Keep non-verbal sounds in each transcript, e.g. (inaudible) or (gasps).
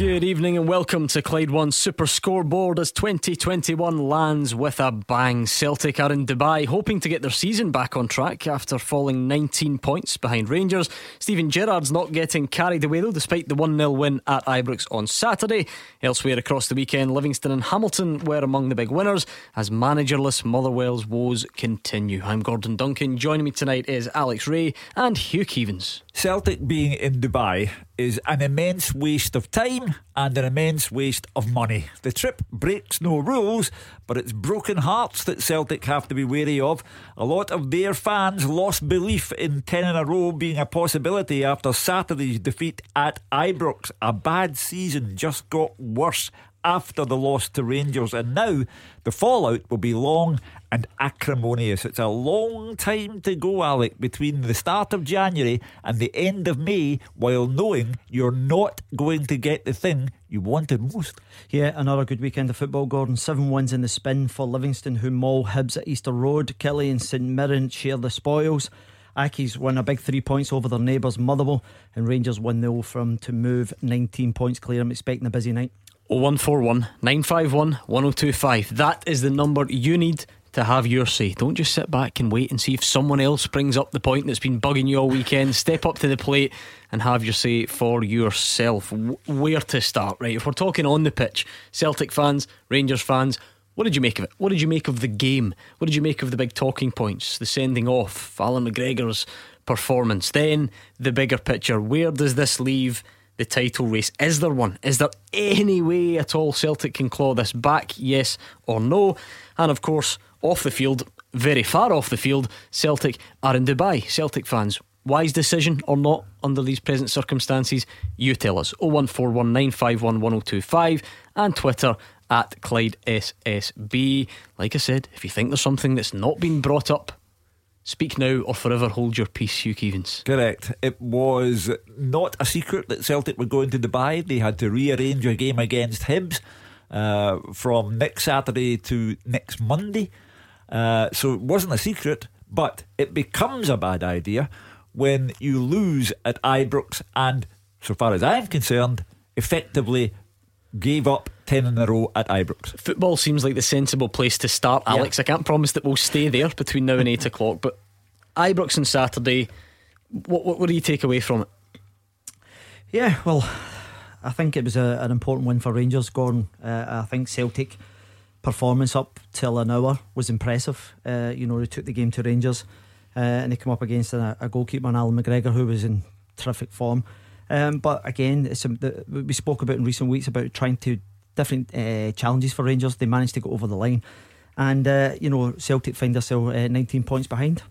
Good evening and welcome to Clyde One Super Scoreboard as 2021 lands with a bang. Celtic are in Dubai hoping to get their season back on track after falling 19 points behind Rangers. Steven Gerrard's not getting carried away though despite the 1 0 win at Ibrox on Saturday. Elsewhere across the weekend, Livingston and Hamilton were among the big winners as managerless Motherwell's woes continue. I'm Gordon Duncan. Joining me tonight is Alex Rae and Hugh Keevins. Celtic being in Dubai is an immense waste of time and an immense waste of money. The trip breaks no rules, but it's broken hearts that Celtic have to be wary of. A lot of their fans lost belief in 10 in a row being a possibility after Saturday's defeat at Ibrox. A bad season just got worse after the loss to Rangers, and now the fallout will be long and acrimonious. It's a long time to go, Alec, between the start of January and the end of May, while knowing you're not going to get the thing you wanted most. Yeah, another good weekend of football, Gordon. Seven wins in the spin for Livingston, who maul Hibs at Easter Road. Killie and St Mirren share the spoils. Accies won a big three points over their neighbours Motherwell, and Rangers 1 0 from to move 19 points clear. I'm expecting a busy night. 0141 951 1025. That is the number you need to have your say. Don't just sit back and wait and see if someone else brings up the point that's been bugging you all weekend. Step up to the plate and have your say for yourself. Where to start, right? If we're talking on the pitch, Celtic fans, Rangers fans, what did you make of it? What did you make of the game? What did you make of the big talking points, the sending off, Allan McGregor's performance? Then the bigger picture. Where does this leave? The title race. Is there one? Is there any way at all Celtic can claw this back? Yes or no? And of course, off the field, very far off the field, Celtic are in Dubai. Celtic fans, wise decision or not under these present circumstances? You tell us. 01419511025 and Twitter at Clyde SSB. Like I said, if you think there's something that's not been brought up, Speak now or forever hold your peace, Hugh Keevins. Correct. It was not a secret that Celtic were going to Dubai. They had to rearrange a game against Hibs uh, from next Saturday to next Monday. Uh, so it wasn't a secret, but it becomes a bad idea when you lose at Ibrox and, so far as I'm concerned, effectively gave up 10 in a row at Ibrox. Football seems like the sensible place to start, Alex. Yeah. I can't promise that we'll stay there between now and 8 o'clock, but Ibrox on Saturday, what, what, what, do you take away from it? Yeah, well, I think it was a, an important win for Rangers, Gordon. Uh, I think Celtic performance up till an hour was impressive. Uh, you know, they took the game to Rangers uh, and they come up against a, a goalkeeper, Allan McGregor, who was in terrific form. Um, but again, it's a, the, we spoke about in recent weeks about trying to different uh, challenges for Rangers. They managed to go over the line, and uh, you know Celtic find themselves uh, 19 points behind.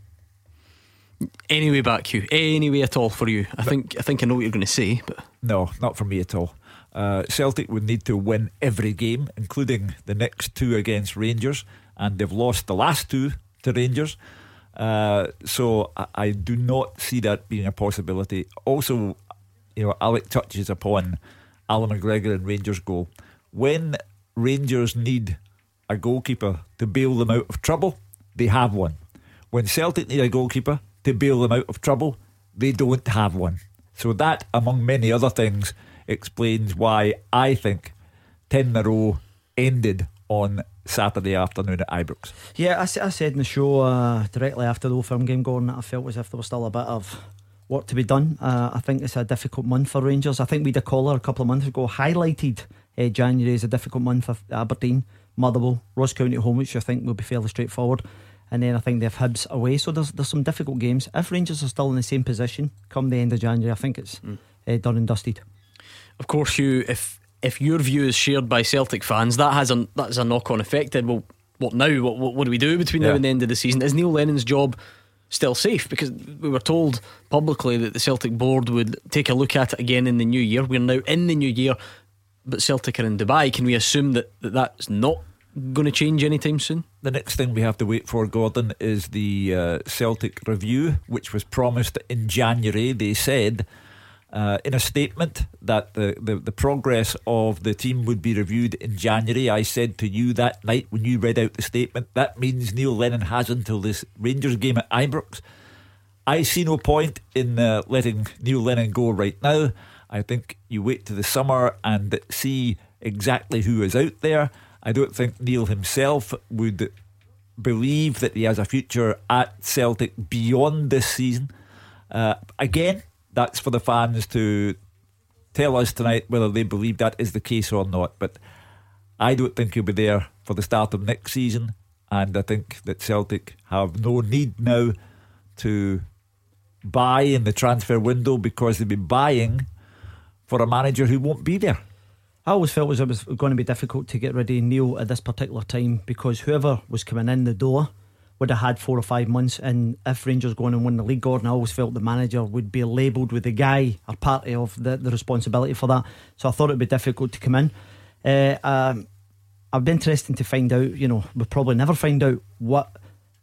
Anyway, back you. Anyway at all for you. I think I think I know what you're going to say, but no, not for me at all. Uh, Celtic would need to win every game, including the next two against Rangers, and they've lost the last two to Rangers. Uh, so I, I, do not see that being a possibility. Also, you know, Alec touches upon Allan McGregor and Rangers goal when Rangers need a goalkeeper to bail them out of trouble, they have one. When Celtic need a goalkeeper to bail them out of trouble, they don't have one. So that, among many other things, explains why I think 10 in a row ended on Saturday afternoon at Ibrox. Yeah, I, I said in the show uh, directly after the Old Firm game going that I felt as if there was still a bit of work to be done. Uh, I think it's a difficult month for Rangers. I think we had a caller a couple of months ago highlighted uh, January is a difficult month for Aberdeen, Motherwell, Ross County at home, which I think will be fairly straightforward. And then I think they have Hibs away. So there's there's some difficult games. If Rangers are still in the same position come the end of January, I think it's mm. uh, done and dusted. Of course, you if if your view is shared by Celtic fans, that has a that has a knock on effect. Then well, what now? What, what, what do we do between yeah. now and the end of the season? Is Neil Lennon's job? Still safe because we were told publicly that the Celtic board would take a look at it again in the new year. We're now in the new year but Celtic are in Dubai. Can we assume that, that that's not going to change anytime soon? The next thing we have to wait for, Gordon, is the uh, Celtic review, which was promised in January. They said uh, in a statement that the, the, the, progress of the team would be reviewed in January. I said to you that night when you read out the statement, that means Neil Lennon has until this Rangers game at Ibrox. I see no point in uh, letting Neil Lennon go right now. I think you wait to the summer and see exactly who is out there. I don't think Neil himself would believe that he has a future at Celtic beyond this season. Uh, again, that's for the fans to tell us tonight whether they believe that is the case or not. But I don't think he'll be there for the start of next season. And I think that Celtic have no need now to buy in the transfer window because they've been buying for a manager who won't be there. I always felt as it was going to be difficult to get rid of Neil at this particular time because whoever was coming in the door would have had four or five months. And if Rangers go on and win the league, Gordon, I always felt the manager would be labelled with the guy or party of the, the responsibility for that. So I thought it'd be difficult to come in. Uh, um, I'd be interested to find out, you know, we'll probably never find out what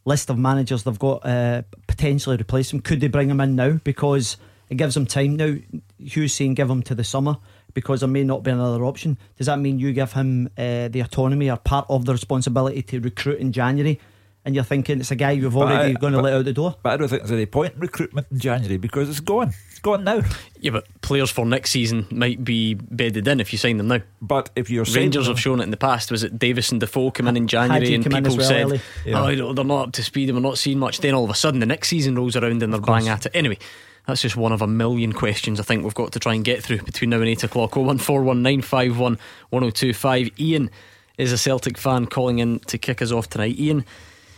list of managers they've got uh, potentially replace him. Could they bring him in now? Because it gives them time now. Hugh's saying give him to the summer because there may not be another option. Does that mean you give him uh, the autonomy or part of the responsibility to recruit in January? And you're thinking it's a guy you've already going to let out the door. But I don't think there's any point in recruitment in January because it's gone. It's gone now. Yeah, but players for next season might be bedded in if you sign them now. But if you're Rangers have shown it in the past. Was it Davis and Defoe come in in January and people well, said, yeah. "Oh, they're not up to speed and we're not seeing much." Then all of a sudden, the next season rolls around and they're bang at it. Anyway. That's just one of a million questions I think we've got to try and get through between now and 8 o'clock. 0141951 1025. Ian is a Celtic fan calling in to kick us off tonight. Ian,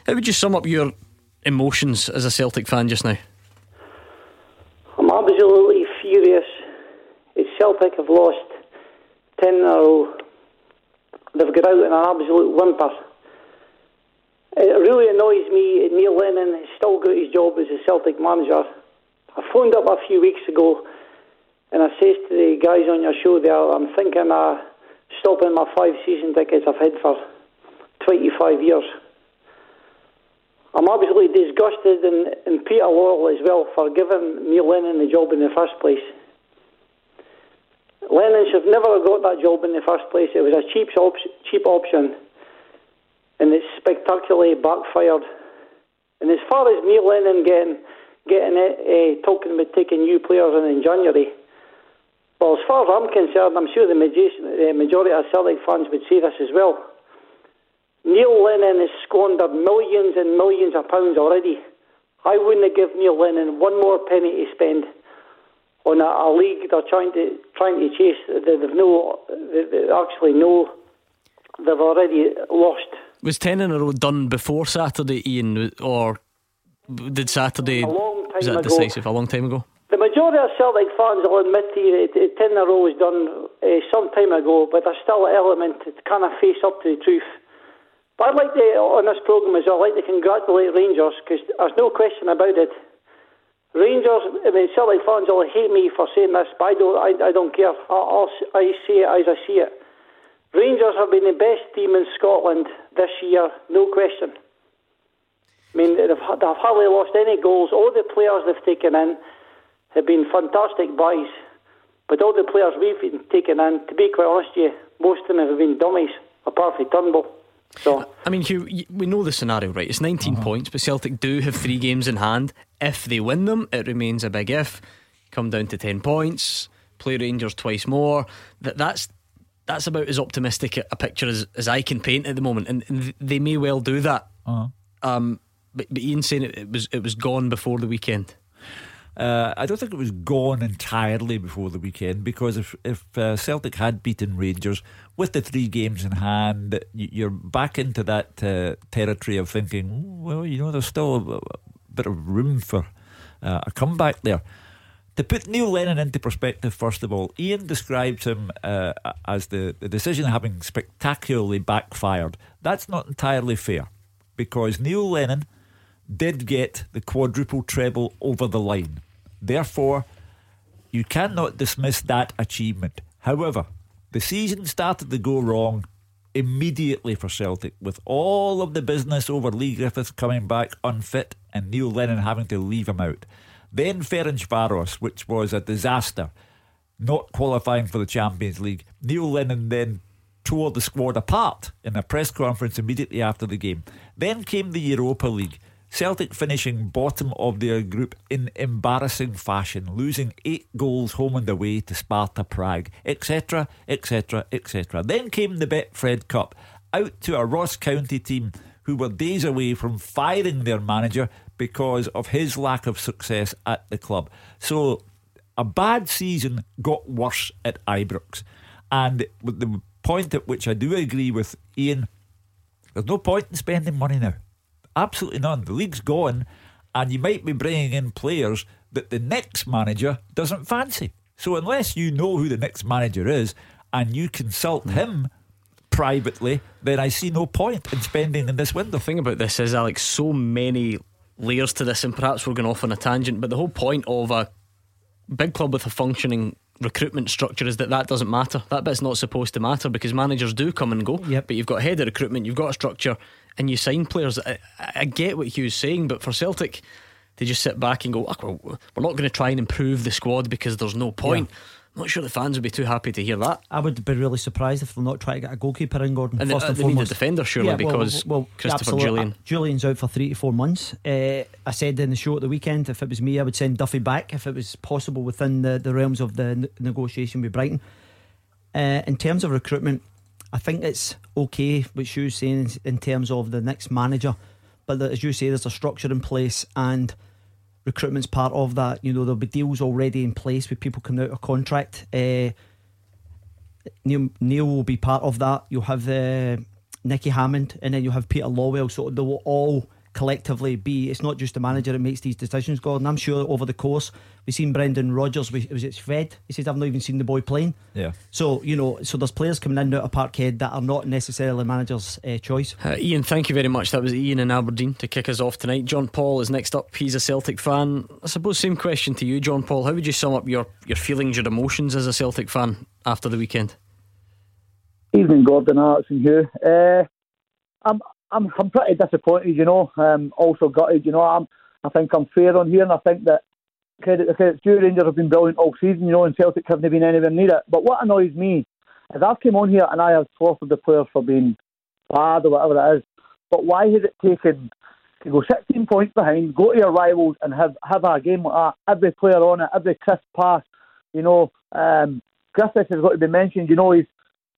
how would you sum up your emotions as a Celtic fan just now? I'm absolutely furious. It's Celtic have lost 10 in. They've got out in an absolute whimper. It really annoys me. Neil Lennon has still got his job as a Celtic manager. I phoned up a few weeks ago and I said to the guys on your show there, I'm thinking of stopping my five season tickets I've had for 25 years. I'm absolutely disgusted in, in Peter Lawwell as well for giving Neil Lennon the job in the first place. Lennon should never have got that job in the first place. It was a cheap, op- cheap option, and it spectacularly backfired. And as far as Neil Lennon getting getting it, uh, talking about taking new players in in January, well, as far as I'm concerned, I'm sure the majority of Celtic fans would say this as well. Neil Lennon has squandered millions and millions of pounds already. I wouldn't give Neil Lennon one more penny to spend on a, a league they're trying to trying to chase. They, they've no, they, actually know they've already lost. Was ten in a row done before Saturday, Ian, or did Saturday? A long time was that ago. decisive? A long time ago. The majority of Celtic fans will admit to you that 10 in a row was done uh, some time ago, but there's still an element to kind of face up to the truth. But I'd like to, on this programme as well, I'd like to congratulate Rangers because there's no question about it. Rangers, I mean, Celtic fans will hate me for saying this, but I don't, I, I don't care. I'll, i see it as I see it. Rangers have been the best team in Scotland this year, no question. I mean, they've, they've hardly lost any goals. All the players they've taken in have been fantastic buys. But all the players we've been taken in, to be quite honest with you, most of them have been dummies, apart from Turnbull. So I mean, Hugh, we know the scenario, right? It's 19 uh-huh. points, but Celtic do have three games in hand. If they win them, it remains a big if. Come down to 10 points, play Rangers twice more. That that's that's about as optimistic a picture as, as I can paint at the moment, and, and they may well do that. Uh-huh. Um, but, but Ian saying it, it was it was gone before the weekend. Uh, I don't think it was gone entirely before the weekend because if if uh, Celtic had beaten Rangers with the three games in hand, you're back into that uh, territory of thinking, well, you know, there's still a, bit of room for uh, a comeback there. To put Neil Lennon into perspective, first of all, Ian describes him uh, as the, the decision having spectacularly backfired. That's not entirely fair because Neil Lennon did get the quadruple treble over the line. Therefore, you cannot dismiss that achievement. However, the season started to go wrong immediately for Celtic, with all of the business over Leigh Griffiths coming back unfit and Neil Lennon having to leave him out. Then Ferencvaros, which was a disaster, not qualifying for the Champions League. Neil Lennon then tore the squad apart in a press conference immediately after the game. Then came the Europa League. Celtic finishing bottom of their group in embarrassing fashion, losing eight goals home and away to Sparta Prague, etc., etc., etc. Then came the Betfred Cup, out to a Ross County team who were days away from firing their manager because of his lack of success at the club. So a bad season got worse at Ibrox. And the point at which I do agree with Ian, there's no point in spending money now. Absolutely none. The league's gone, and you might be bringing in players that the next manager doesn't fancy. So unless you know who the next manager is and you consult mm. him privately, then I see no point in spending in this window. The thing about this is, Alex, so many layers to this, and perhaps we're going off on a tangent, but the whole point of a big club with a functioning recruitment structure is that that doesn't matter. That bit's not supposed to matter because managers do come and go. Yep. But you've got a head of recruitment, you've got a structure, and you sign players. I, I get what Hugh's saying, but for Celtic, they just sit back and go, oh, well, we're not going to try and improve the squad because there's no point. Yeah. I'm not sure the fans would be too happy to hear that. I would be really surprised if they're not trying to get a goalkeeper in Gordon. And first they, and they foremost. need a defender surely yeah, because well, well, Christopher absolutely. Jullien. Uh, Jullien's out for three to four months. Uh, I said in the show at the weekend, if it was me, I would send Duffy back if it was possible within the, the realms of the n- negotiation with Brighton. Uh, in terms of recruitment, I think it's okay what you're saying in terms of the next manager, but as you say, there's a structure in place and recruitment's part of that. You know, there'll be deals already in place with people coming out of contract. Uh, Neil, Neil will be part of that. You'll have uh, Nicky Hammond, and then you'll have Peter Lawwell. So they will all collectively be. It's not just the manager that makes these decisions, Gordon. I'm sure over the course we've seen Brendan Rodgers. Was it Fred? He says I've not even seen the boy playing. Yeah. So you know, so there's players coming in out of Parkhead that are not necessarily manager's uh, choice. Uh, Ian, thank you very much. That was Ian in Aberdeen to kick us off tonight. John Paul is next up. He's a Celtic fan. I suppose same question to you, John Paul. How would you sum up your your feelings, your emotions as a Celtic fan after the weekend? Evening, Gordon Arts and Hugh. Uh, I'm I'm I'm pretty disappointed, you know. Um, also gutted, you know. I'm I think I'm fair on here, and I think that credit the credit due. Rangers have been brilliant all season, you know, and Celtic haven't been anywhere near it. But what annoys me is I've come on here and I have slaughtered the players for being bad or whatever it is. But why has it taken to go 16 points behind, go to your rivals and have have a game like that? Every player on it, every crisp pass, you know. Um, Griffiths has got to be mentioned. You know, he's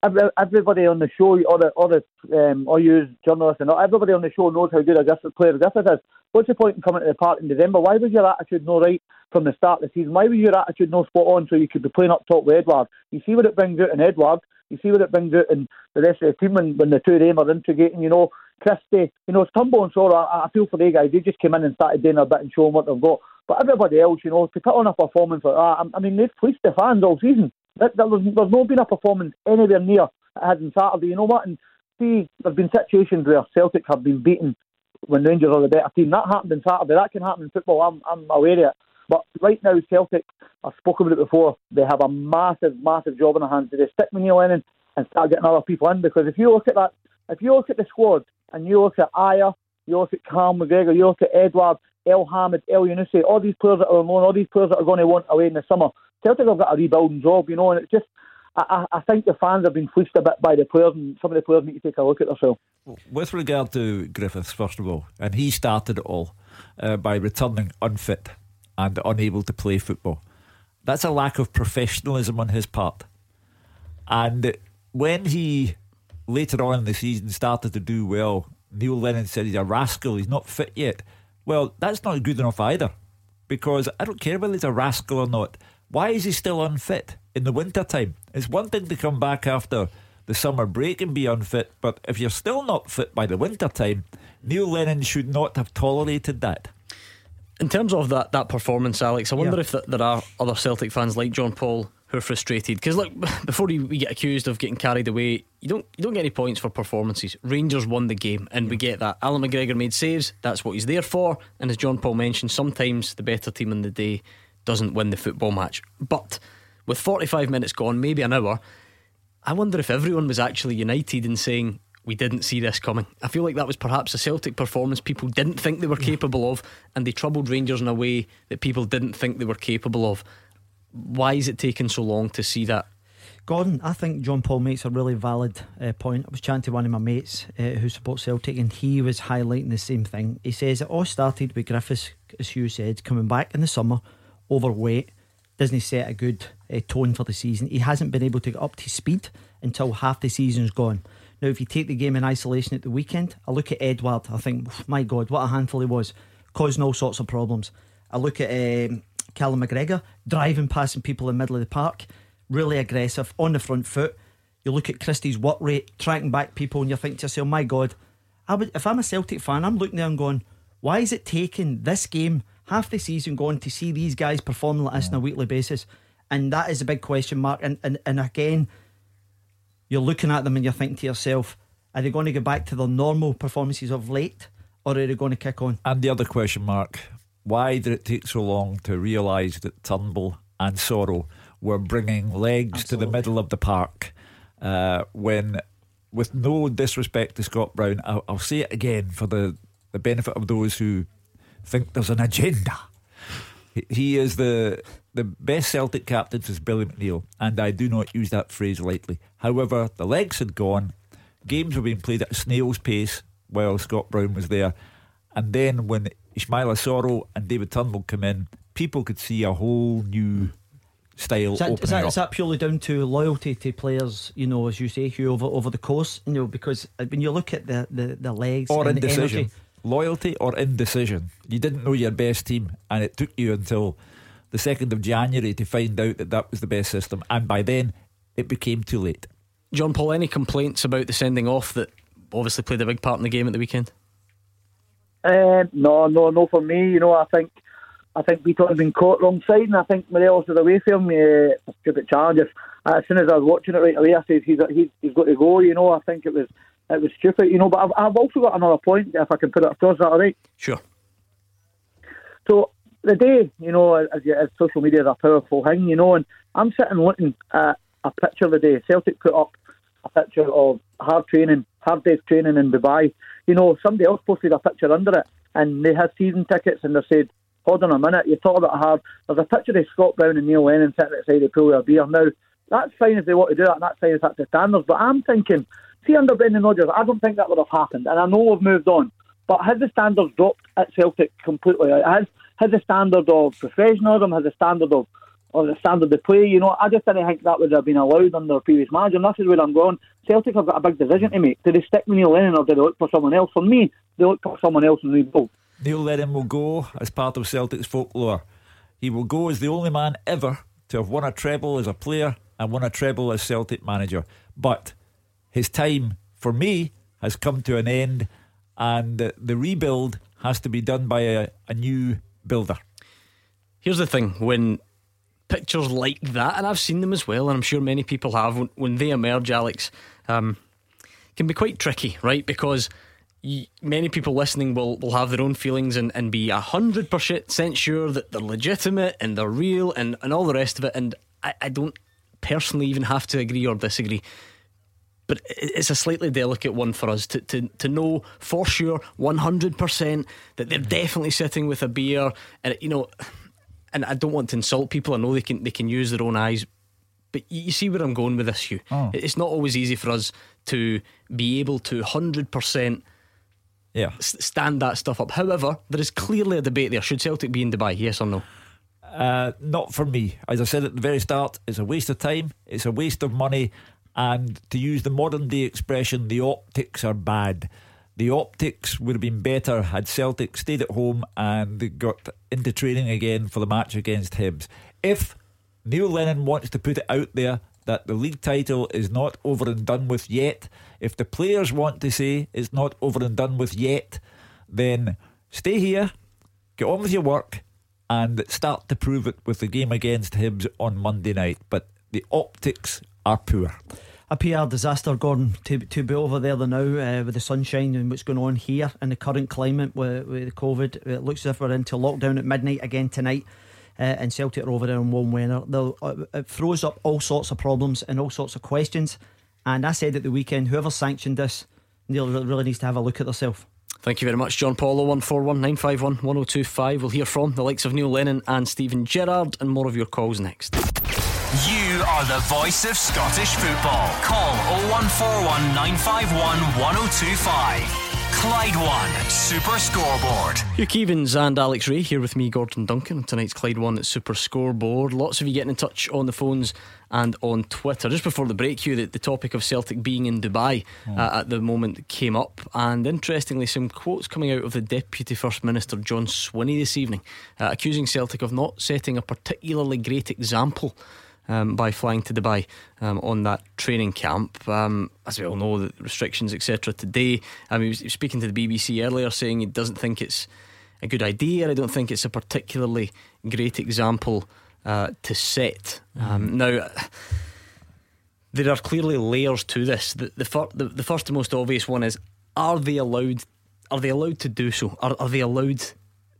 everybody on the show, or the or the um, you journalists and everybody on the show knows how good a Griffith player Griffith is. What's the point in coming to the park in December? Why was your attitude no right from the start of the season? Why was your attitude no spot on so you could be playing up top with Edouard? You see what it brings out in Edouard. You see what it brings out in the rest of the team when, when the two of them are integrating. You know, Christie, you know, Turnbull and Soro. I, I feel for the guys. They just came in and started doing a bit and showing what they've got. But everybody else, you know, to put on a performance like that, I, I mean, they've fleeced the fans all season. There, there was, there's not been a performance anywhere near it had on Saturday. You know what? And see, there's been situations where Celtic have been beaten when Rangers are the better team. That happened on Saturday. That can happen in football. I'm, I'm aware of it. But right now, Celtic, I've spoken about it before, they have a massive, massive job in their hands. They stick Neil Lennon and start getting other people in. Because if you look at that, if you look at the squad and you look at Ajer, you look at Carl McGregor, you look at Edouard, El Hamid, Elyounoussi, all these players that are on loan, all these players that are going to want away in the summer, Celtic have got a rebuilding job, you know, and it's just I, I, think the fans have been fleeced a bit by the players, and some of the players need to take a look at themselves. With regard to Griffiths, first of all, and he started it all uh, by returning unfit and unable to play football. That's a lack of professionalism on his part. And when he later on in the season started to do well, Neil Lennon said he's a rascal, he's not fit yet. Well, that's not good enough either. Because I don't care whether he's a rascal or not. Why is he still unfit in the winter time? It's one thing to come back after the summer break and be unfit, but if you're still not fit by the winter time, Neil Lennon should not have tolerated that. In terms of that, that performance, Alex, I wonder yeah. if th- there are other Celtic fans like John Paul who are frustrated because look (laughs) before we get accused of getting carried away you don't you don't get any points for performances Rangers won the game and yeah. we get that Allan McGregor made saves that's what he's there for and as John Paul mentioned sometimes the better team in the day doesn't win the football match. But with 45 minutes gone, maybe an hour, I wonder if everyone was actually united in saying we didn't see this coming. I feel like that was perhaps a Celtic performance people didn't think they were capable of, and they troubled Rangers in a way that people didn't think they were capable of. Why is it taking so long to see that? Gordon, I think John Paul makes a really valid uh, point. I was chatting to one of my mates uh, who supports Celtic, and he was highlighting the same thing. He says it all started with Griffiths, as Hugh said, coming back in the summer, overweight, doesn't set a good uh, tone for the season. He hasn't been able to get up to speed until half the season's gone. Now, if you take the game in isolation at the weekend, I look at Edouard, I think, my God, what a handful he was, causing all sorts of problems. I look at um, Callum McGregor, driving, passing people in the middle of the park, really aggressive, on the front foot. You look at Christie's work rate, tracking back people, and you think to yourself, my God, I would, if I'm a Celtic fan, I'm looking there and going, why is it taking this game, half the season going, to see these guys performing like this on a weekly basis? And that is a big question mark. And, and, and again, you're looking at them and you're thinking to yourself, are they going to go back to their normal performances of late or are they going to kick on? And the other question mark why did it take so long to realise that Turnbull and Soro were bringing legs Absolutely. to the middle of the park uh, when, with no disrespect to Scott Brown, I'll, I'll say it again for the, the benefit of those who think there's an agenda. He is the the best Celtic captain since Billy McNeill, and I do not use that phrase lightly. However, the legs had gone, games were being played at a snail's pace while Scott Brown was there, and then when Ismaila Soro and David Turnbull come in, people could see a whole new style. Is that, is that, is that purely down to loyalty to players? You know, as you say, Hugh, over over the course. You know, because uh, when you look at the the, the legs or indecision, energy, loyalty or indecision. You didn't know your best team, and it took you until the 2nd of January to find out that that was the best system. And by then, it became too late. John Paul, any complaints about the sending off that obviously played a big part in the game at the weekend? Uh, no, no, no. For me, you know, I think I think Bitton had been caught wrong side, and I think Morelos is away from me. Uh, a stupid challenge. Uh, as soon as I was watching it right away, I said he's, he's he's got to go. You know, I think it was it was stupid. You know, but I've, I've also got another point. If I can put it across, that all right? Sure. So the day, you know, as, as social media is a powerful thing, you know, and I'm sitting looking at a picture of the day. Celtic put up a picture of hard training, hard day's training in Dubai. You know, somebody else posted a picture under it, and they had season tickets, and they said, "Hold on a minute, you talk about hard." There's a picture of Scott Brown and Neil Lennon sitting outside the pool with a beer. Now, that's fine if they want to do that, and that's fine if that's the standards. But I'm thinking, see, under Brendan Rodgers, I don't think that would have happened, and I know we've moved on. But has the standards dropped at Celtic completely? Has has the standard of professionalism, has the standard of or the standard of play. You know, I just didn't think that would have been allowed under previous manager. And this is where I'm going. Celtic have got a big decision to make. Do they stick with Neil Lennon or do they look for someone else? For me, they look for someone else and rebuild. Neil Lennon will go as part of Celtic's folklore. He will go as the only man ever to have won a treble as a player and won a treble as Celtic manager. But his time, for me, has come to an end, and the rebuild has to be done by a, a new builder. Here's the thing when pictures like that, and I've seen them as well, and I'm sure many people have, when, when they emerge, Alex, um, can be quite tricky, right? Because many people listening will, will have their own feelings and, and be 100% sure that they're legitimate and they're real and, and all the rest of it. And I, I don't personally even have to agree or disagree but it's a slightly delicate one for us to, to, to know for sure 100% that they're definitely sitting with a beer. And you know and I don't want to insult people. I know they can they can use their own eyes but you see where I'm going with this Hugh. Oh. it's not always easy for us to be able to 100% yeah. stand that stuff up. However there is clearly a debate there. Should Celtic be in Dubai yes or no? Uh, not for me. As I said at the very start, it's a waste of time, it's a waste of money, and to use the modern day expression, the optics are bad. The optics would have been better had Celtic stayed at home and got into training again for the match against Hibs. If Neil Lennon wants to put it out there that the league title is not over and done with yet, if the players want to say it's not over and done with yet, then stay here, get on with your work, and start to prove it with the game against Hibs on Monday night. But the optics are poor. A PR disaster, Gordon, to to be over there now uh, with the sunshine and what's going on here in the current climate with, with COVID. It looks as if we're into lockdown at midnight again tonight. Uh, and Celtic are over there in warm weather. Uh, it throws up all sorts of problems and all sorts of questions. And I said at the weekend, whoever sanctioned this Neil really needs to have a look at herself. Thank you very much, John Paul. 0141 951 1025. We'll hear from the likes of Neil Lennon and Steven Gerrard and more of your calls next. You are the voice of Scottish football. Call 0141 951 1025. Clyde One Super Scoreboard. Hugh Keevins and Alex Rae here with me, Gordon Duncan. Tonight's Clyde One at Super Scoreboard. Lots of you getting in touch on the phones and on Twitter. Just before the break, Hugh, the, the topic of Celtic being in Dubai oh. uh, at the moment came up. And interestingly, some quotes coming out of the Deputy First Minister John Swinney this evening, uh, accusing Celtic of not setting a particularly great example um, by flying to Dubai um, on that training camp. Um, as we all know, the restrictions, etc. Today, he, was, he was speaking to the BBC earlier, saying he doesn't think it's a good idea. I don't think it's a particularly great example uh, to set. Um, mm. Now, there are clearly layers to this. The, the, fir- the, the, first and most obvious one is: Are they allowed? Are they allowed to do so? Are, are they allowed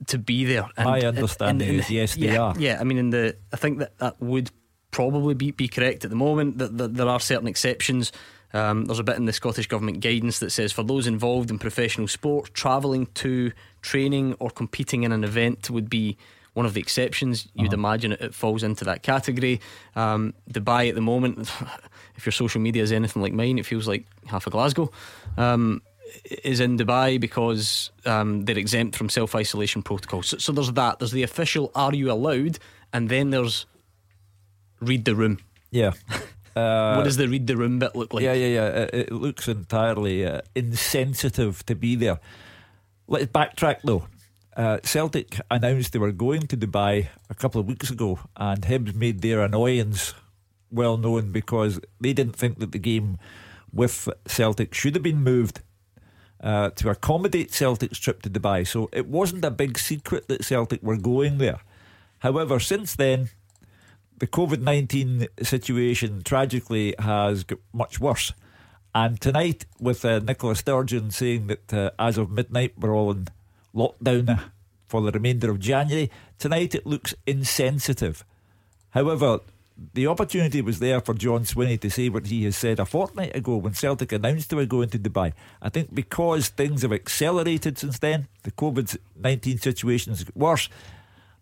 to be there? And, My understanding and, and, is yes, they yeah, are. Yeah, I mean, in the I think that that would probably be, be correct at the moment. That, that there are certain exceptions. Um, there's a bit in the Scottish Government guidance that says for those involved in professional sport, travelling to training or competing in an event would be one of the exceptions. You'd uh-huh. imagine it, it, falls into that category. Um, Dubai at the moment, (laughs) if your social media is anything like mine, it feels like half of Glasgow. Um, is in Dubai because um, they're exempt from self isolation protocols. So, so, there's that. There's the official "Are you allowed?" and then there's read the room. Yeah. Uh, (laughs) what does the read the room bit look like? Yeah, yeah, yeah. It, it looks entirely uh, insensitive to be there. Let's backtrack though. Uh, Celtic announced they were going to Dubai a couple of weeks ago, and Hibs made their annoyance well known because they didn't think that the game with Celtic should have been moved uh, to accommodate Celtic's trip to Dubai. So it wasn't a big secret that Celtic were going there. However, since then, the COVID 19 situation tragically has got much worse. And tonight, with uh, Nicola Sturgeon saying that uh, as of midnight we're all in lockdown for the remainder of January, tonight it looks insensitive. However, the opportunity was there for John Swinney to say what he has said a fortnight ago when Celtic announced they were going to Dubai. I think because things have accelerated since then, the COVID 19 situation has got worse.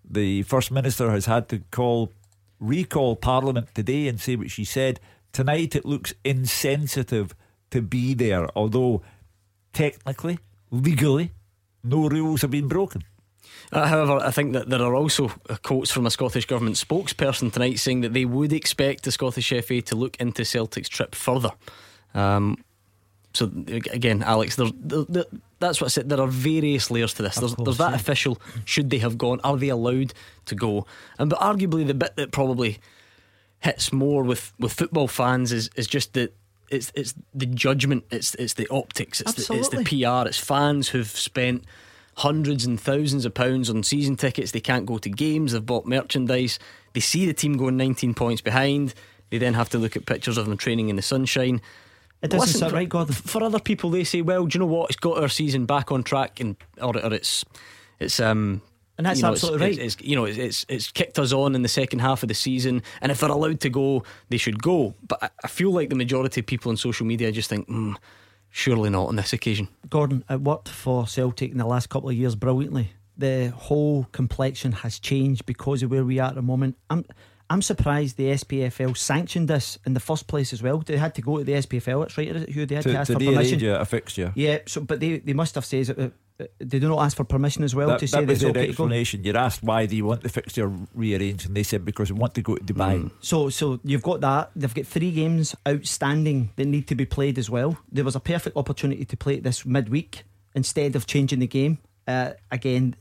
The First Minister has had to call recall Parliament today and say what she said. Tonight it looks insensitive to be there, although technically, legally, no rules have been broken. Uh, however, I think that there are also uh, quotes from a Scottish Government spokesperson tonight saying that they would expect the Scottish FA to look into Celtic's trip further. Um, so again, Alex, there, there, that's what I said. There are various layers to this. There's, course, there's that yeah. official. Should they have gone? Are they allowed to go? And but arguably, the bit that probably hits more with, with football fans is is just that it's it's the judgment. It's it's the optics. It's the, it's the PR. It's fans who've spent hundreds and thousands of pounds on season tickets. They can't go to games. They've bought merchandise. They see the team going 19 points behind. They then have to look at pictures of them training in the sunshine. It doesn't Listen, sound right, God. For other people, they say, "Well, do you know what? It's got our season back on track, and or, or it's it's um." And that's you know, absolutely it's, right. It's, it's, you know, it's it's kicked us on in the second half of the season, and if they're allowed to go, they should go. But I feel like the majority of people on social media just think, mm, surely not on this occasion. Gordon, it worked for Celtic in the last couple of years brilliantly. The whole complexion has changed because of where we are at the moment. I'm I'm surprised the SPFL sanctioned this in the first place as well. They had to go to the SPFL. It's right, who they had to, to ask to for permission. Yeah, a fixture. Yeah, so but they, they must have said that. They do not ask for permission as well that, to say that was their okay explanation. You're asked why do you want the fixture rearranged, and they said because we want to go to Dubai. Mm. So, so you've got that. They've got three games outstanding that need to be played as well. There was a perfect opportunity to play it this midweek instead of changing the game. Uh, again,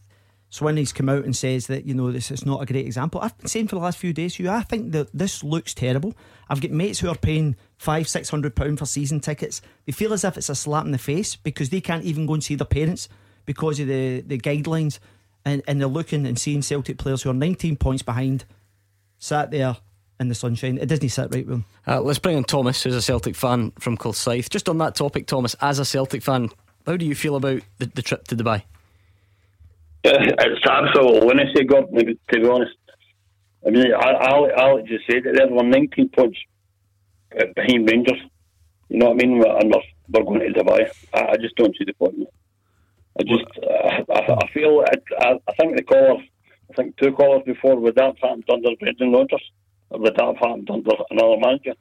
Swinney's come out and says that you know this is not a great example. I've been saying for the last few days, you I think that this looks terrible. I've got mates who are paying five, six hundred pound for season tickets. They feel as if it's a slap in the face because they can't even go and see their parents because of the the guidelines, and and they're looking and seeing Celtic players who are nineteen points behind, sat there in the sunshine. It doesn't sit right with them. Uh, let's bring in Thomas, who's a Celtic fan from Kilsyth. Just on that topic, Thomas, as a Celtic fan, how do you feel about the, the trip to Dubai? (laughs) it's absolute lunacy, Gordon, to be honest. I mean, just said it there. We're 19 points behind Rangers. You know what I mean? And we're we're going to Dubai. I, I just don't see the point. I just, uh, I, I feel, I, I think the caller, I think two callers before, would that have happened under Brendan Rodgers? Or would that have happened under another manager?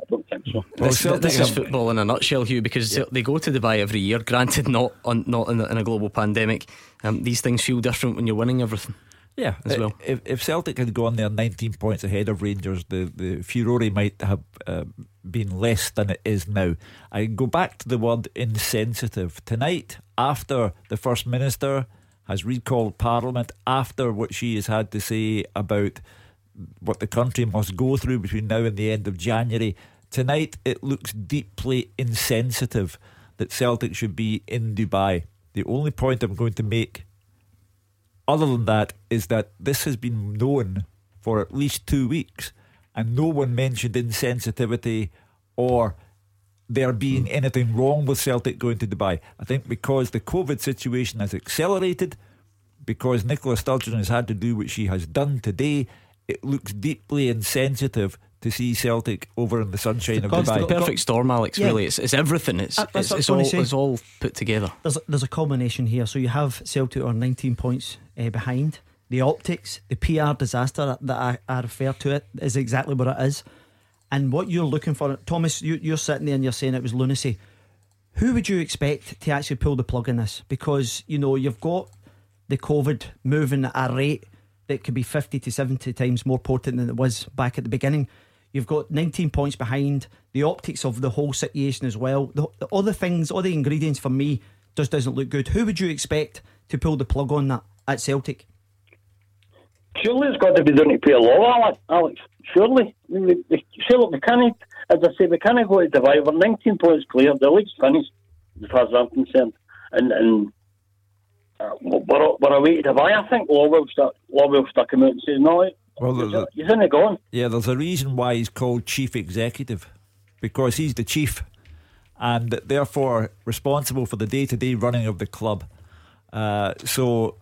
I don't think so. Well, this, this is football in a nutshell, Hugh, because yeah. they go to Dubai every year. Granted, not on, not in, in, a global pandemic. Um, these things feel different when you're winning everything. Yeah, as well. If, if Celtic had gone there 19 points ahead of Rangers, the, the furore might have uh, been less than it is now. I go back to the word insensitive. Tonight, after the First Minister has recalled Parliament, after what she has had to say about what the country must go through between now and the end of January. Tonight, it looks deeply insensitive that Celtic should be in Dubai. The only point I'm going to make, other than that, is that this has been known for at least two weeks, and no one mentioned insensitivity or there being hmm. anything wrong with Celtic going to Dubai. I think because the COVID situation has accelerated, because Nicola Sturgeon has had to do what she has done today, it looks deeply insensitive to see Celtic over in the sunshine of Dubai. The perfect storm, Alex. Yeah. Really, it's, it's everything. It's uh, it's, it's all it's all put together. There's a, there's a combination here. So you have Celtic are 19 points uh, behind. The optics, the PR disaster that I, I refer to it is exactly what it is. And what you're looking for, Thomas, you, you're sitting there and you're saying it was lunacy. Who would you expect to actually pull the plug in this? Because you know you've got the COVID moving at a rate that could be 50 to 70 times more potent than it was back at the beginning. You've got 19 points behind. The optics of the whole situation as well. The, the, all the things, all the ingredients for me just doesn't look good. Who would you expect to pull the plug on that at Celtic? Surely it's got to be done to play a law, Alex. Surely. I mean, look, we can't, as I say, we can't go to Dubai. We're 19 points clear. The league's finished, as far as I'm concerned. And, and uh, we're, we're away to Dubai. I think Lawwell start, Lawwell stuck him out and says, no, well, he's, he's in the gone. Yeah, there's a reason why he's called chief executive because he's the chief and therefore responsible for the day to day running of the club. Uh, so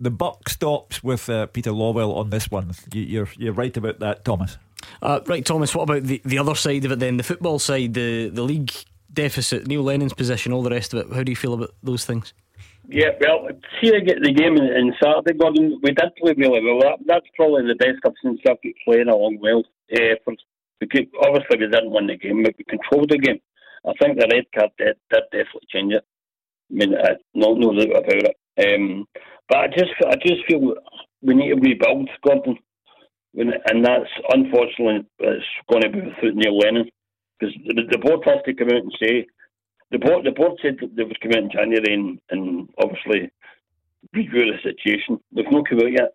the buck stops with uh, Peter Lawwell on this one. You, you're you're right about that, Thomas. Uh, right, Thomas. What about the, the other side of it then? The football side, the the league deficit, Neil Lennon's position, all the rest of it. How do you feel about those things? Yeah, well, see, I get the game in, Saturday, Gordon. We did play really well. That, that's probably the best I've seen Celtic playing along well. Uh, for, could, obviously, we didn't win the game, but we controlled the game. I think the red card did, did definitely change it. I mean, I, no, no doubt about it. Um, but I just, I just feel we need to rebuild, Gordon, and that's unfortunately it's going to be without Neil Lennon because the, the board has to come out and say the board the board said that they would come out in January and, and obviously review the situation. They've not come out yet.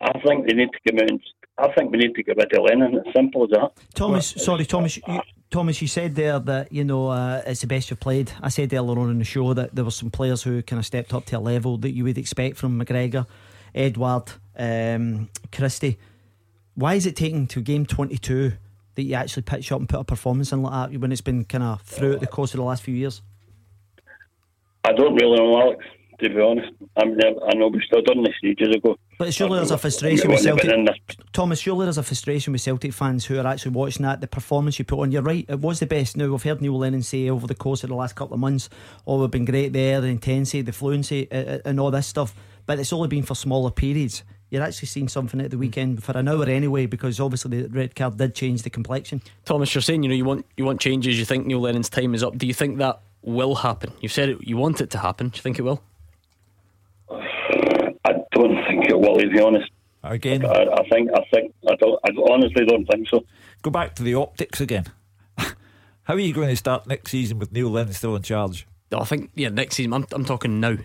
I think they need to come out. And, I think we need to get rid of Lennon. It's simple as that. Thomas, well, sorry, Thomas. You, Thomas, you said there that you know uh, it's the best you've played. I said earlier on in the show that there were some players who kind of stepped up to a level that you would expect from McGregor, Edouard, um, Christie. Why is it taking to game twenty two? That you actually pitch up and put a performance in like that when it's been kind of throughout the course of the last few years? I don't really know, Alex. To be honest, I mean, I know we still done this ages ago. But surely there's a frustration with Celtic. Thomas, surely there's a frustration with Celtic fans who are actually watching that. The performance you put on, you're right, it was the best. Now, we've heard Neil Lennon say over the course of the last couple of months, oh, we've been great there, the intensity, the fluency, uh, uh, and all this stuff. But it's only been for smaller periods you're actually seeing something at the hmm. weekend for an hour anyway, because obviously the red card did change the complexion. Thomas, you're saying you know you want you want changes. You think Neil Lennon's time is up. Do you think that will happen? You've said it, you want it to happen. Do you think it will? I don't think it will. To be honest, again, I, I think I think I don't. I honestly don't think so. Go back to the optics again. (laughs) How are you going to start next season with Neil Lennon still in charge? I think yeah, next season. I'm, I'm talking now.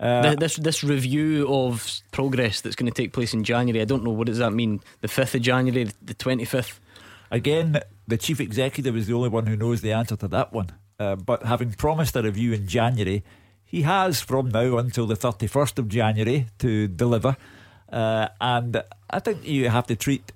Uh, this this review of progress that's going to take place in January. I don't know what does that mean. The fifth of January, the twenty fifth. Again, the chief executive is the only one who knows the answer to that one. Uh, but having promised a review in January, he has from now until the thirty first of January to deliver. Uh, and I think you have to treat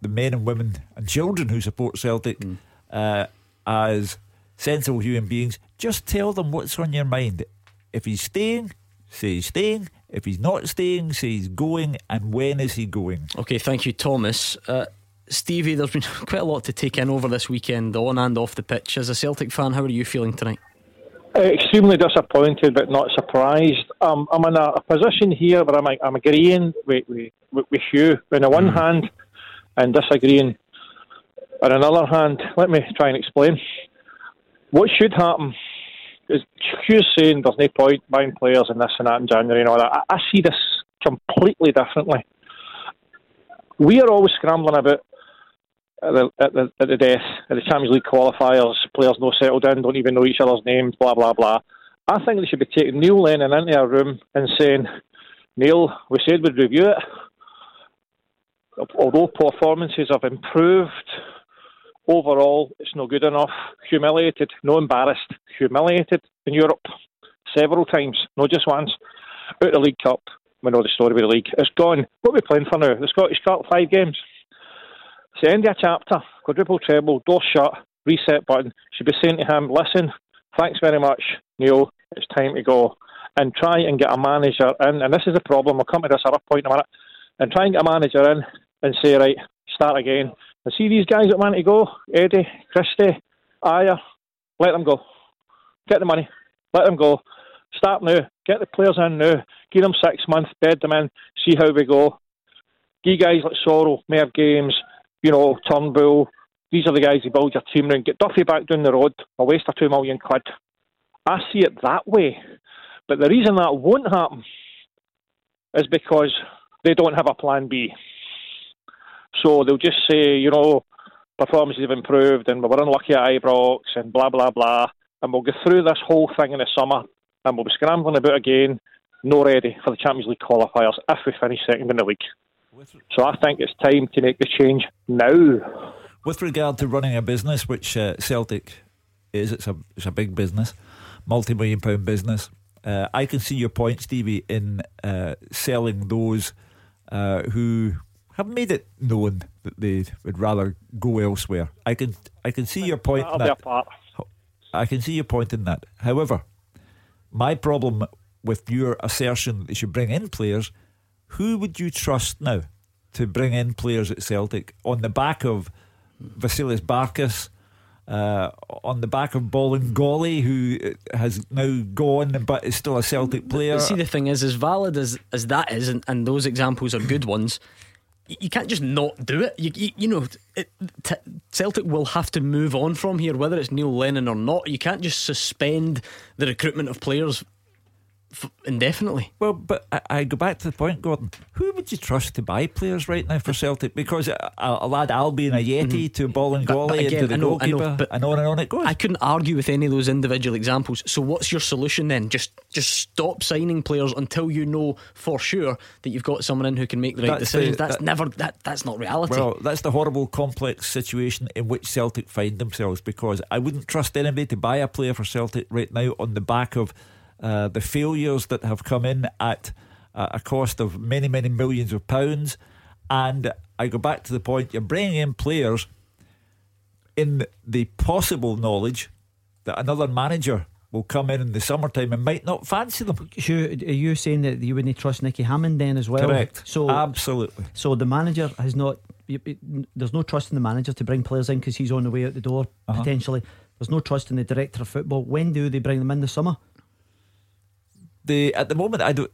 the men and women and children who support Celtic mm. as sensible human beings. Just tell them what's on your mind. If he's staying, say he's staying. If he's not staying, say he's going, and when is he going? Okay, thank you, Thomas. Uh, Stevie, there's been (laughs) quite a lot to take in over this weekend, on and off the pitch. As a Celtic fan, how are you feeling tonight? Uh, extremely disappointed, but not surprised. Um, I'm in a, a, position here where I'm, I'm agreeing with, with, with Hugh on the one mm. hand and disagreeing on another hand. Let me try and explain. What should happen is Hugh's saying there's no point buying players and this and that in January and all that. I, I see this completely differently. We are always scrambling about at the, at the, at the death, at the Champions League qualifiers, players no settled in, don't even know each other's names, blah, blah, blah. I think they should be taking Neil Lennon into a room and saying, Neil, we said we'd review it. Although performances have improved, overall it's not good enough. Humiliated, no embarrassed, humiliated in Europe several times, not just once. Out of the League Cup, we know the story with the league. It's gone. What are we playing for now? The Scottish Cup, five games. It's the end of a chapter, quadruple treble, door shut, reset button. Should be saying to him, listen, thanks very much, Neil, it's time to go. And try and get a manager in, and this is the problem, I'll come to this other point in a minute, and try and get a manager in and say, right, start again. And see these guys that want to go, Eddie, Christie, Ajer, let them go. Get the money, let them go. Start now, get the players in now, give them six months, bed them in, see how we go. Give guys like Soro, Mayor Games, you know, Turnbull. These are the guys who build your team around. Get Duffy back down the road. A waste of two million quid. I see it that way. But the reason that won't happen is because they don't have a plan B. So they'll just say, you know, performances have improved and we were unlucky at Ibrox and blah, blah, blah. And we'll go through this whole thing in the summer and we'll be scrambling about again, no ready for the Champions League qualifiers if we finish second in the league. So I think it's time to make the change now. With regard to running a business, which uh, Celtic is, it's a it's a big business, multi-million pound business. Uh, I can see your point, Stevie, in uh, selling those uh, who have made it known that they would rather go elsewhere. I can I can see your point. In that. I can see your point in that. However, my problem with your assertion that they should bring in players who would you trust now to bring in players at Celtic on the back of Vasilis Barkas? Uh, on the back of Bolingoli, who has now gone but is still a Celtic player. See, the thing is, as valid as, as that is, and, and those examples are good ones, you can't just not do it. You, you, you know, it, t- Celtic will have to move on from here, whether it's Neil Lennon or not. You can't just suspend the recruitment of players indefinitely. Well, but I, I, go back to the point, Gordon. Who would you trust to buy players right now for Celtic? Because a, a lad Albian Ajeti mm-hmm. to Bolingoli and to the I know, goalkeeper, I know, and on and on it goes. I couldn't argue with any of those individual examples. So, what's your solution then? Just just stop signing players until you know for sure that you've got someone in who can make the right that's decisions. The, that's that, never that that's not reality. Well, that's the horrible, complex situation in which Celtic find themselves. Because I wouldn't trust anybody to buy a player for Celtic right now on the back of uh, the failures that have come in at uh, a cost of many, many millions of pounds. And I go back to the point you're bringing in players in the possible knowledge that another manager will come in in the summertime and might not fancy them. Sure, are you saying that you wouldn't trust Nicky Hammond then as well? Correct. So absolutely. So the manager has not. There's no trust in the manager to bring players in because he's on the way out the door uh-huh. potentially. There's no trust in the director of football. When do they bring them in the summer? The at the moment I don't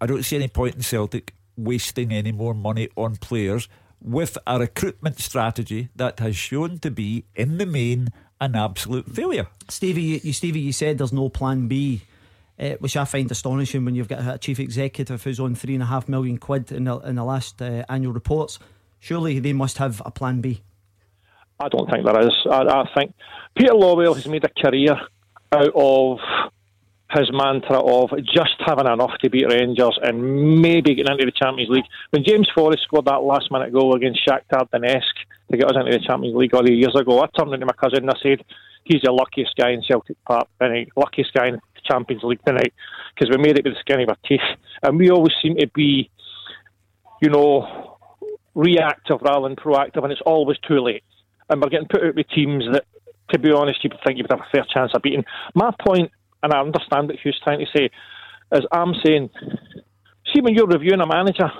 I don't see any point in Celtic wasting any more money on players with a recruitment strategy that has shown to be in the main an absolute failure. Stevie, you, Stevie, you said there's no plan B. Uh, which I find astonishing when you've got a chief executive who's on three and a half million quid in the, in the last uh, annual reports. Surely they must have a plan B. I don't think there is. I, I think Peter Lawwell has made a career out of his mantra of just having enough to beat Rangers and maybe getting into the Champions League. When James Forrest scored that last minute goal against Shakhtar Donetsk to get us into the Champions League all these years ago, I turned to my cousin and I said, he's the luckiest guy in Celtic Park tonight, luckiest guy in the Champions League tonight, because we made it with the skin of our teeth. And we always seem to be, you know, reactive rather than proactive, and it's always too late. And we're getting put out with teams that, to be honest, you would think you would have a fair chance of beating. My point and I understand what Hugh's trying to say, is I'm saying, see, when you're reviewing a manager,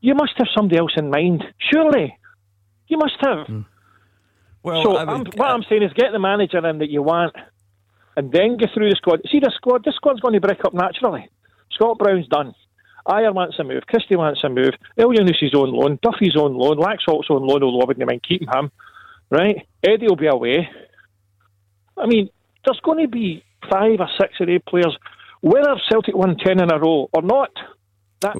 you must have somebody else in mind, surely. You must have. Mm. Well, so I mean, I'm, what I'm saying is get the manager in that you want, and then go through the squad. See the squad. This squad's going to break up naturally. Scott Brown's done. Ajer wants a move. Christie wants a move. Elyounoussi on loan. Duffy's on loan. Laxalt's on loan. Although I wouldn't mind keeping him. Right. Eddie will be away. I mean, there's going to be five or six or eight players. Whether Celtic won ten in a row or not, that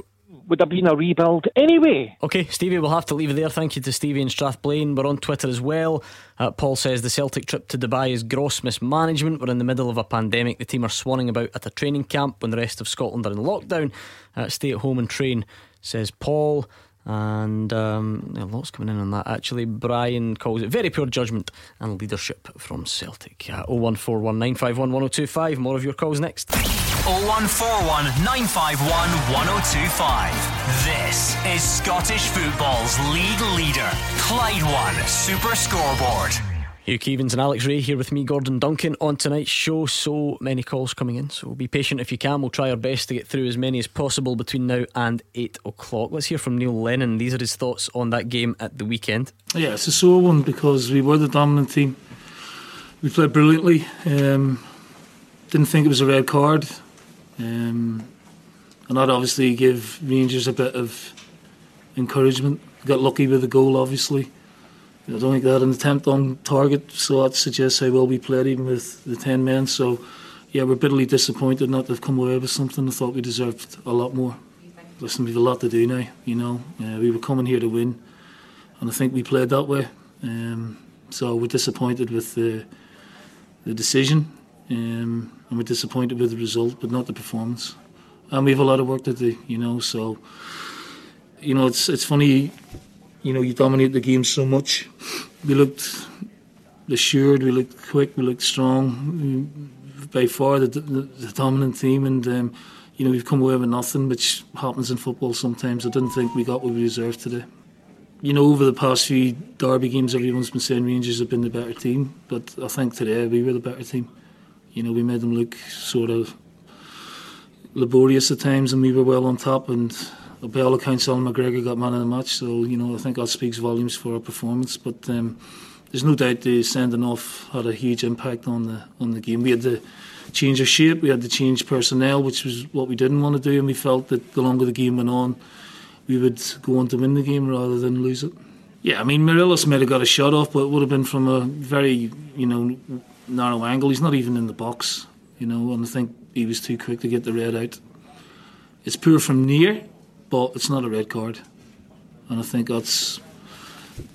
would have been a rebuild anyway. Okay, Stevie, we'll have to leave it there. Thank you to Stevie and Strathblane. We're on Twitter as well. Uh, Paul says the Celtic trip to Dubai is gross mismanagement. We're in the middle of a pandemic. The team are swanning about at a training camp when the rest of Scotland are in lockdown. Uh, stay at home and train, says Paul. And um, lots coming in on that actually. Brian calls it very poor judgment and leadership from Celtic. Uh, 01419511025. More of your calls next. 0141 951 1025. This is Scottish football's league leader, Clyde One Super Scoreboard. Hugh Keevins and Alex Rae here with me, Gordon Duncan, on tonight's show. So many calls coming in, so be patient if you can. We'll try our best to get through as many as possible between now and 8 o'clock. Let's hear from Neil Lennon. These are his thoughts on that game at the weekend. Yeah, it's a sore one because we were the dominant team. We played brilliantly. Um, didn't think it was a red card. Um, and that obviously gave Rangers a bit of encouragement. Got lucky with the goal, obviously. I don't think they had an attempt on target, so that suggests how well we played, even with the 10 men. So, yeah, we're bitterly disappointed not to have come away with something. I thought we deserved a lot more. Listen, we've a lot to do now, you know. Uh, we were coming here to win, and I think we played that way. Um, so we're disappointed with the, the decision, um, and we're disappointed with the result, but not the performance. And we have a lot of work to do, you know. So, you know, it's it's funny you know, you dominate the game so much. We looked assured, we looked quick, we looked strong. By far the, the, the dominant team, and um, you know we've come away with nothing, which happens in football sometimes. I didn't think we got what we deserved today. You know, over the past few derby games, everyone's been saying Rangers have been the better team, but I think today we were the better team. You know, we made them look sort of laborious at times, and we were well on top. And by all accounts, Allan McGregor got man of the match. So you know, I think that speaks volumes for our performance. But um, there's no doubt the sending off had a huge impact on the on the game. We had to change our shape, we had to change personnel, which was what we didn't want to do, and we felt that the longer the game went on, we would go on to win the game rather than lose it. Yeah, I mean, Morelos might have got a shot off, but it would have been from a very, you know, narrow angle. He's not even in the box, you know, and I think he was too quick to get the red out. It's poor from near, but it's not a red card, and I think that's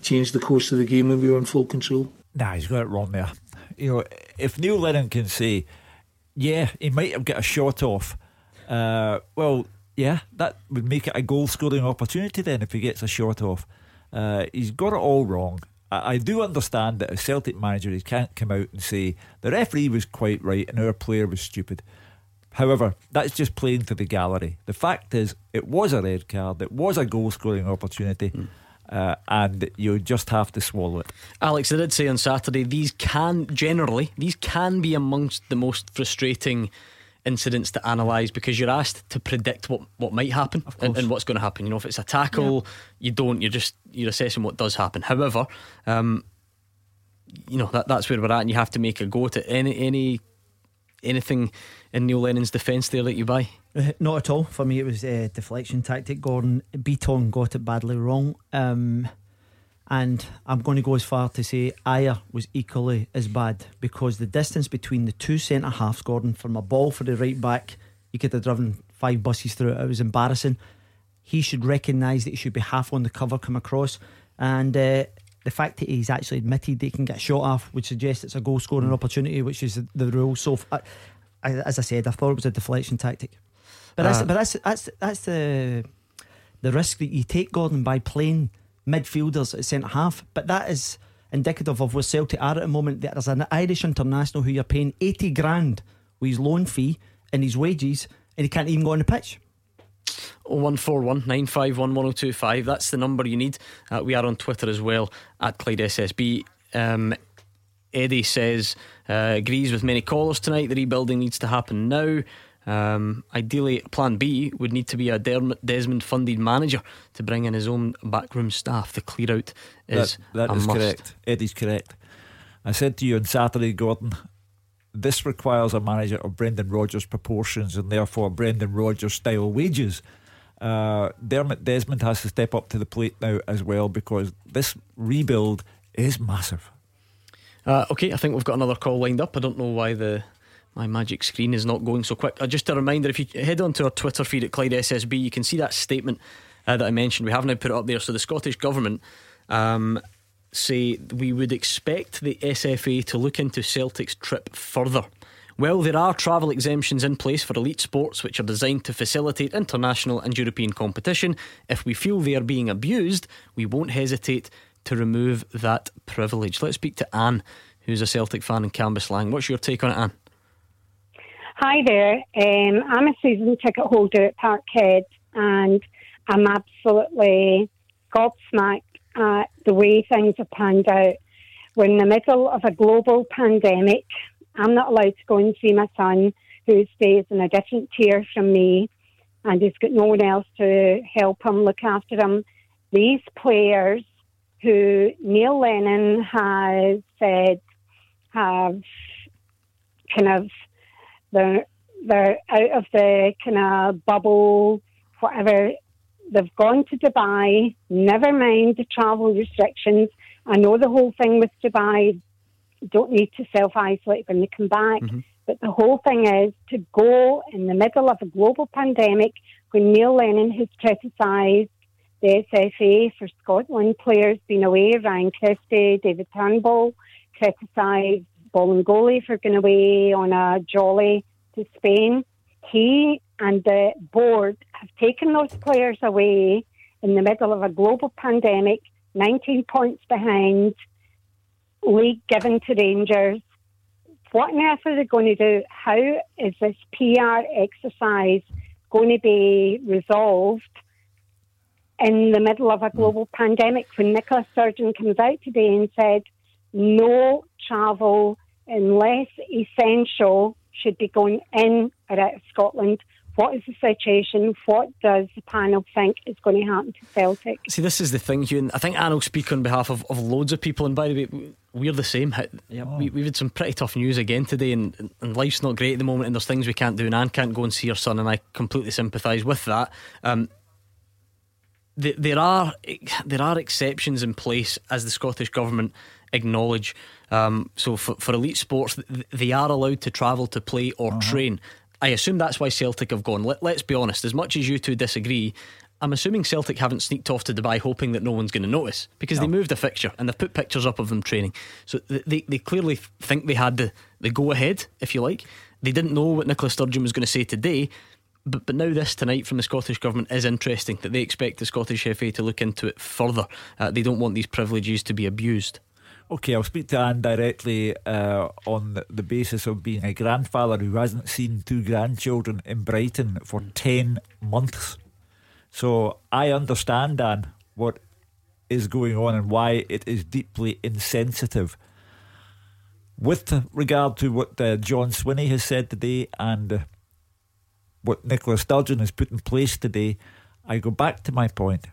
changed the course of the game when we were in full control. Nah, he's got it wrong there. You know, if Neil Lennon can say, yeah, he might have got a shot off, uh, well, yeah, that would make it a goal scoring opportunity then if he gets a shot off. Uh, he's got it all wrong. I, I do understand that a Celtic manager he can't come out and say the referee was quite right and our player was stupid. However, that's just playing to the gallery. The fact is, it was a red card, it was a goal scoring opportunity. Mm. Uh, and you just have to swallow it. Alex, I did say on Saturday these can generally these can be amongst the most frustrating incidents to analyse because you're asked to predict what, what might happen and, and, what's going to happen. You know, if it's a tackle, yeah. you don't. You're just you're assessing what does happen. However, um, you know that that's where we're at, and you have to make a go to any any anything in Neil Lennon's defence there that you buy? Uh, not at all. For me, it was a deflection tactic. Gordon Bitton got it badly wrong. Um, and I'm going to go as far to say Ajer was equally as bad because the distance between the two centre halves, Gordon, from a ball for the right back, you could have driven five buses through it. It was embarrassing. He should recognise that he should be half on the cover, come across. And uh, the fact that he's actually admitted he can get shot off would suggest it's a goal scoring mm. opportunity, which is the rule. So, I, I, as I said, I thought it was a deflection tactic. But that's, uh, but that's that's that's the the risk that you take, Gordon, by playing midfielders at centre half. But that is indicative of where Celtic are at the moment. There's an Irish international who you're paying eighty grand with his loan fee and his wages, and he can't even go on the pitch. 0141 951 1025. That's the number you need. Uh, we are on Twitter as well at Clyde SSB. Um, Eddie says, uh, agrees with many callers tonight. The rebuilding needs to happen now. Um, ideally, Plan B would need to be a Desmond funded manager to bring in his own backroom staff. The clear out is that, that is correct. Eddie's correct. I said to you on Saturday, Gordon, this requires a manager of Brendan Rodgers' proportions and therefore Brendan Rodgers style wages. Uh, Dermot Desmond has to step up to the plate now as well because this rebuild is massive. Uh, okay, I think we've got another call lined up. I don't know why the my magic screen is not going so quick. Uh, just a reminder if you head onto our Twitter feed at Clyde SSB, you can see that statement uh, that I mentioned. We have now put it up there. So the Scottish Government um, say we would expect the SFA to look into Celtic's trip further. Well, there are travel exemptions in place for elite sports which are designed to facilitate international and European competition. If we feel they are being abused, we won't hesitate to remove that privilege. Let's speak to Anne, who's a Celtic fan in Cambuslang. What's your take on it, Anne? Hi there. Um, I'm a season ticket holder at Parkhead, and I'm absolutely gobsmacked at the way things have panned out. We're in the middle of a global pandemic. I'm not allowed to go and see my son, who stays in a different tier from me, and he's got no one else to help him, look after him. These players, who Neil Lennon has said have kind of they're they're out of the kind of bubble, whatever. They've gone to Dubai. Never mind the travel restrictions. I know the whole thing with Dubai. Don't need to self isolate when they come back. Mm-hmm. But the whole thing is to go in the middle of a global pandemic when Neil Lennon has criticised the SFA for Scotland players being away, Ryan Christie, David Turnbull criticised Bolingoli for going away on a jolly to Spain. He and the board have taken those players away in the middle of a global pandemic, 19 points behind, league given to Rangers. What on earth are they going to do? How is this PR exercise going to be resolved in the middle of a global pandemic when Nicola Sturgeon comes out today and said no travel unless essential, should be going in or out of Scotland. What is the situation? What does the panel think is going to happen to Celtic? See, this is the thing, Hugh. I think Anne will speak on behalf of, of loads of people. And by the way, we're the same. Yep. We, we've had some pretty tough news again today, and, and life's not great at the moment, and there's things we can't do. And Anne can't go and see her son, and I completely sympathise with that. Um, there are there are exceptions in place as the Scottish government acknowledge. Um, so for, for elite sports, they are allowed to travel to play or uh-huh. train. I assume that's why Celtic have gone. Let, let's be honest. As much as you two disagree, I'm assuming Celtic haven't sneaked off to Dubai hoping that no one's going to notice because no. they moved a fixture and they've put pictures up of them training. So they, they clearly think they had the, the go ahead, if you like. They didn't know what Nicola Sturgeon was going to say today. But, but now this tonight from the Scottish Government is interesting that they expect the Scottish FA to look into it further. Uh, they don't want these privileges to be abused. Okay, I'll speak to Anne directly uh, on the basis of being a grandfather who hasn't seen two grandchildren in Brighton for 10 months. So I understand, Anne, what is going on and why it is deeply insensitive. With regard to what uh, John Swinney has said today and uh, what Nicola Sturgeon has put in place today, I go back to my point.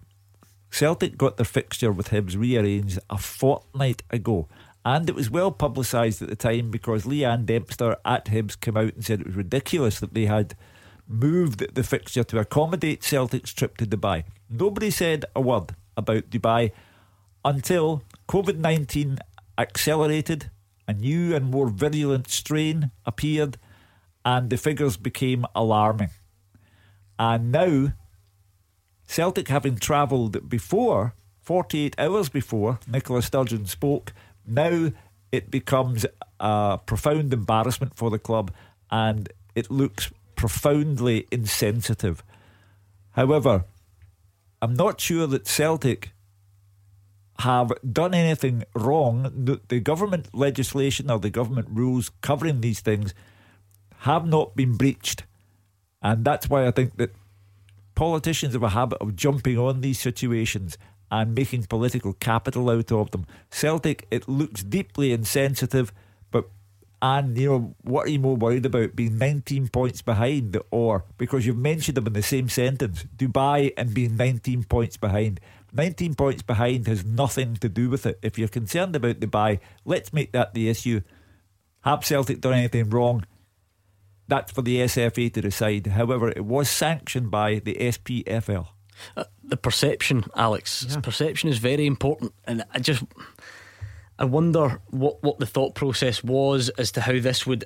Celtic got their fixture with Hibs rearranged a fortnight ago. And it was well publicised at the time because Leanne Dempster at Hibs came out and said it was ridiculous that they had moved the fixture to accommodate Celtic's trip to Dubai. Nobody said a word about Dubai until COVID 19 accelerated, a new and more virulent strain appeared, and the figures became alarming. And now, Celtic having travelled before, 48 hours before Nicola Sturgeon spoke, now it becomes a profound embarrassment for the club and it looks profoundly insensitive. However, I'm not sure that Celtic have done anything wrong. The, government legislation or the government rules covering these things have not been breached. And that's why I think that politicians have a habit of jumping on these situations and making political capital out of them. Celtic, it looks deeply insensitive, but And you know what are you more worried about being 19 points behind, or because you've mentioned them in the same sentence, Dubai and being 19 points behind. 19 points behind has nothing to do with it. If you're concerned about Dubai, let's make that the issue. Have Celtic done anything wrong? That's for the SFA to decide. However, it was sanctioned by the SPFL. Uh, the perception, Alex, yeah. perception is very important, and I just I wonder what what the thought process was as to how this would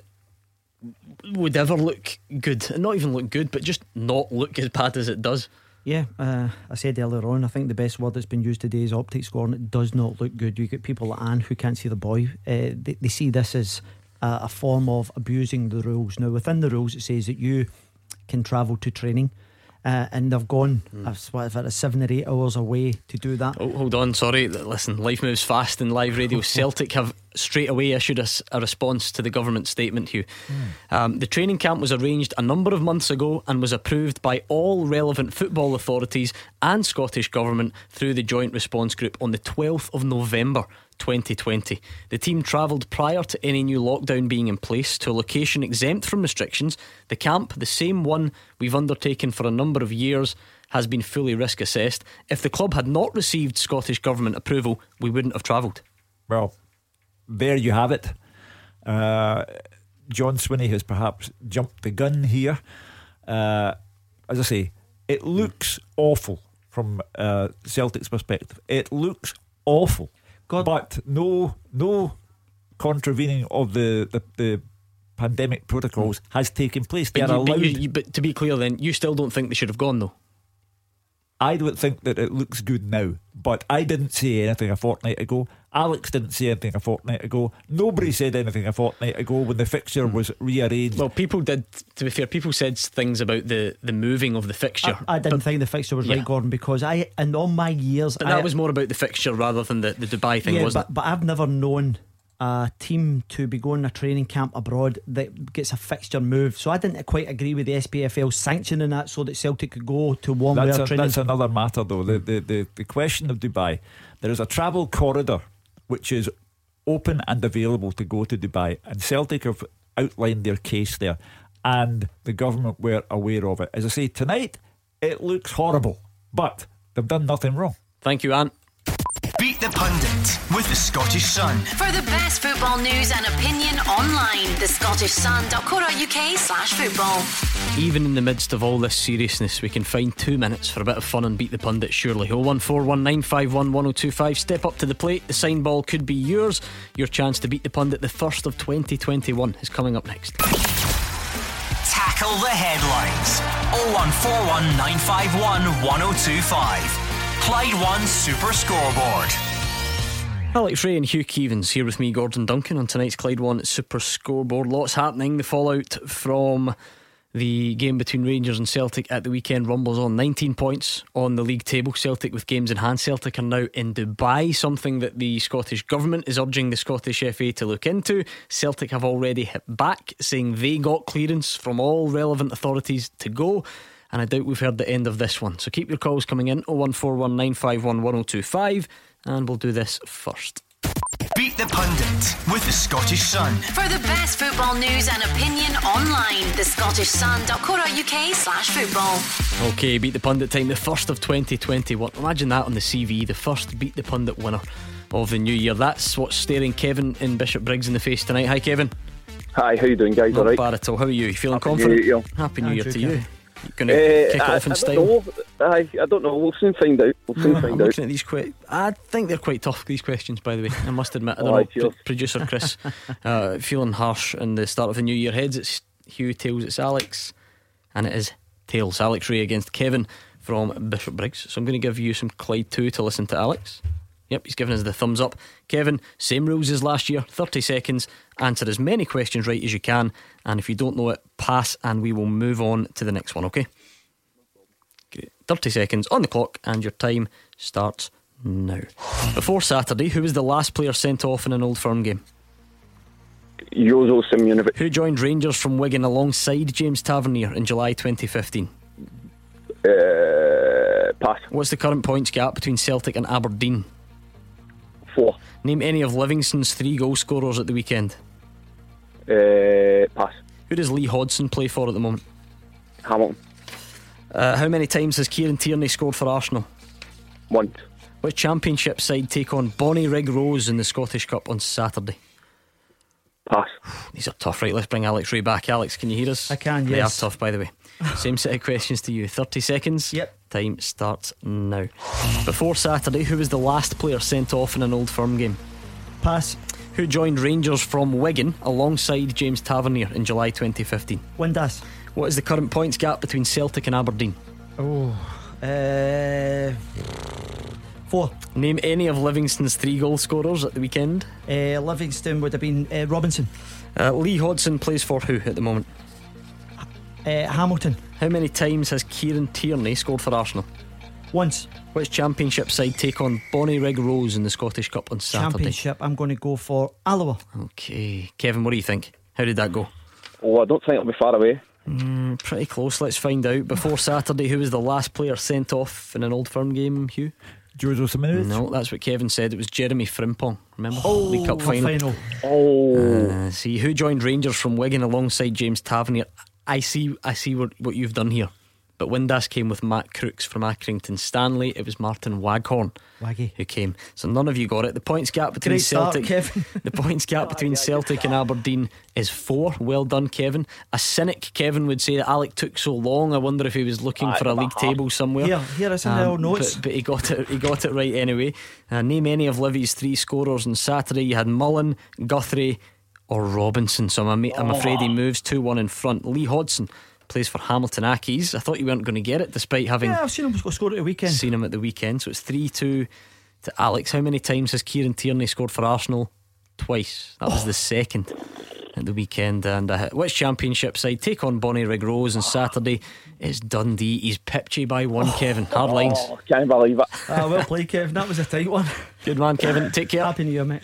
would ever look good, and not even look good, but just not look as bad as it does. Yeah, uh, I said earlier on, I think the best word that's been used today is optic score, and It does not look good. You get people like Anne who can't see the boy. Uh, they, they, see this as a, a, form of abusing the rules. Now, within the rules, it says that you can travel to training uh, and they've gone mm. I've, what, seven or eight hours away to do that. Oh, hold on, sorry. Listen, life moves fast in live radio. (laughs) Celtic have straight away issued a, a response to the government statement. Hugh, mm. um, the training camp was arranged a number of months ago and was approved by all relevant football authorities and Scottish government through the joint response group on the 12th of November. 2020. The team travelled prior to any new lockdown being in place to a location exempt from restrictions. The camp, the same one we've undertaken for a number of years, has been fully risk assessed. If the club had not received Scottish Government approval, we wouldn't have travelled. Well, there you have it. Uh, John Swinney has perhaps jumped the gun here. Uh, as I say, it looks awful from uh, Celtic's perspective. It looks awful. God. But no, no contravening of the, the, the pandemic protocols has taken place. They but, you, but, you, but to be clear, then you still don't think they should have gone though. I don't think that it looks good now, but I didn't say anything a fortnight ago. Alex didn't say anything a fortnight ago. Nobody said anything a fortnight ago when the fixture hmm. was rearranged. Well, people did. To be fair, people said things about the, the moving of the fixture. I, I didn't think the fixture was yeah. right, Gordon, because I, in all my years, but that I, was more about the fixture rather than the, the Dubai thing, yeah, wasn't but, it? But I've never known a team to be going a training camp abroad that gets a fixture move. So I didn't quite agree with the SPFL sanctioning that so that Celtic could go to warm that's weather a, training. That's another matter, though. The, the, the, the question of Dubai. There is a travel corridor which is open and available to go to Dubai, and Celtic have outlined their case there, and the government were aware of it. As I say, tonight it looks horrible, but they've done nothing wrong. Thank you, Ant. Beat the Pundit with the Scottish Sun. For the best football news and opinion online, thescottishsun.co.uk slash football. Even in the midst of all this seriousness, we can find two minutes for a bit of fun and beat the pundit, surely. 01419511025. Step up to the plate. The sign ball could be yours. Your chance to beat the pundit, the first of 2021, is coming up next. Tackle the headlines. 01419511025. Clyde One Super Scoreboard. Alex Rae and Hugh Keevins here with me, Gordon Duncan, on tonight's Clyde One Super Scoreboard. Lots happening. The fallout from the game between Rangers and Celtic at the weekend rumbles on 19 points on the league table. Celtic with games in hand. Celtic are now in Dubai, something that the Scottish Government is urging the Scottish FA to look into. Celtic have already hit back, saying they got clearance from all relevant authorities to go and I doubt we've heard the end of this one. So keep your calls coming in 01419511025 and we'll do this first. Beat the Pundit with the Scottish Sun. For the best football news and opinion online, the Scottish thescottishsun.co.uk slash football. Okay, Beat the Pundit time, the first of 2021. Imagine that on the CV, the first Beat the Pundit winner of the new year. That's what's staring Kevin in Bishopbriggs in the face tonight. Hi, Kevin. Hi, how you doing, guys? Not all right? bad at all. How are you? You feeling Happy confident? New Year. Happy New Year to you. Going to uh, kick I, off in I style? I, I don't know. We'll soon find out. We'll soon (laughs) no, find I'm out. Looking at these que- I think they're quite tough. These questions, by the way. I must admit. I don't know. Pro- producer Chris, (laughs) uh, feeling harsh in the start of the new year. Heads, it's Hugh. Tails, it's Alex, and it is tails. Alex Rae against Kevin from Bishopbriggs. So I'm going to give you some Clyde two to listen to Alex. Yep, he's giving us the thumbs up. Kevin, same rules as last year 30 seconds. Answer as many questions right as you can. And if you don't know it, pass and we will move on to the next one, okay? Great. 30 seconds on the clock and your time starts now. Before Saturday, who was the last player sent off in an old firm game? Jozo Simunovic. Who joined Rangers from Wigan alongside James Tavernier in July 2015? Uh, pass. What's the current points gap between Celtic and Aberdeen? Four. Name any of Livingston's three goal scorers at the weekend. Uh, pass. Who does Lee Hodson play for at the moment? Hamilton. Uh, how many times has Kieran Tierney scored for Arsenal? Once. Which championship side take on Bonnyrigg Rose in the Scottish Cup on Saturday? Pass. (sighs) These are tough, right? Let's bring Alex Rae back. Alex, can you hear us? I can, yes. They are tough, by the way. (laughs) Same set of questions to you. 30 seconds. Yep. Time starts now. Before Saturday, who was the last player sent off in an old firm game? Pass. Who joined Rangers from Wigan alongside James Tavernier in July 2015? Windass. What is the current points gap between Celtic and Aberdeen? Oh. Uh, four. Name any of Livingston's three goal scorers at the weekend. Uh, Livingston would have been uh, Robinson. Uh, Lee Hodson plays for who at the moment? Uh, Hamilton. How many times has Kieran Tierney scored for Arsenal? Once. Which championship side take on Bonnyrigg Rose in the Scottish Cup on Saturday? Championship. I'm going to go for Alloa. Okay, Kevin, what do you think? How did that go? Oh, I don't think it'll be far away. Mm, pretty close. Let's find out. Before Saturday, who was the last player sent off in an old firm game? Hugh. Jozo Simeone. No, that's what Kevin said. It was Jeremy Frimpong. Remember? Oh, League Cup the final. final. Oh. Uh, see who joined Rangers from Wigan alongside James Tavernier. I see. I see what, what you've done here. But Windass came with Matt Crooks from Accrington Stanley. It was Martin Waghorn Waggy. who came. So none of you got it. The points gap between Great start, Celtic, Kevin. (laughs) the points gap (laughs) between Celtic and Aberdeen is four. Well done, Kevin. A cynic Kevin would say that Alec took so long. I wonder if he was looking Aye, for a league half. table somewhere. Yeah, here, here is in the old notes. Um, But, but he got it. He got it right anyway. Uh, name any of Livy's three scorers on Saturday. You had Mullen, Guthrie, or Robinson. So I'm, I'm afraid he moves two one in front. Lee Hodson plays for Hamilton Accies. I thought you weren't going to get it, despite having Yeah, I've seen him score at the weekend. seen him at the weekend. So it's 3 2 to Alex. How many times has Kieran Tierney scored for Arsenal? Twice. That was the second at the weekend. And uh, which championship side take on Bonnyrigg Rose on Saturday? It's Dundee. He's pipped you by one, Kevin. Hard lines. Oh, can't believe it. Ah, well played, Kevin. That was a tight one. Good man, Kevin. Take care. Happy New Year, mate.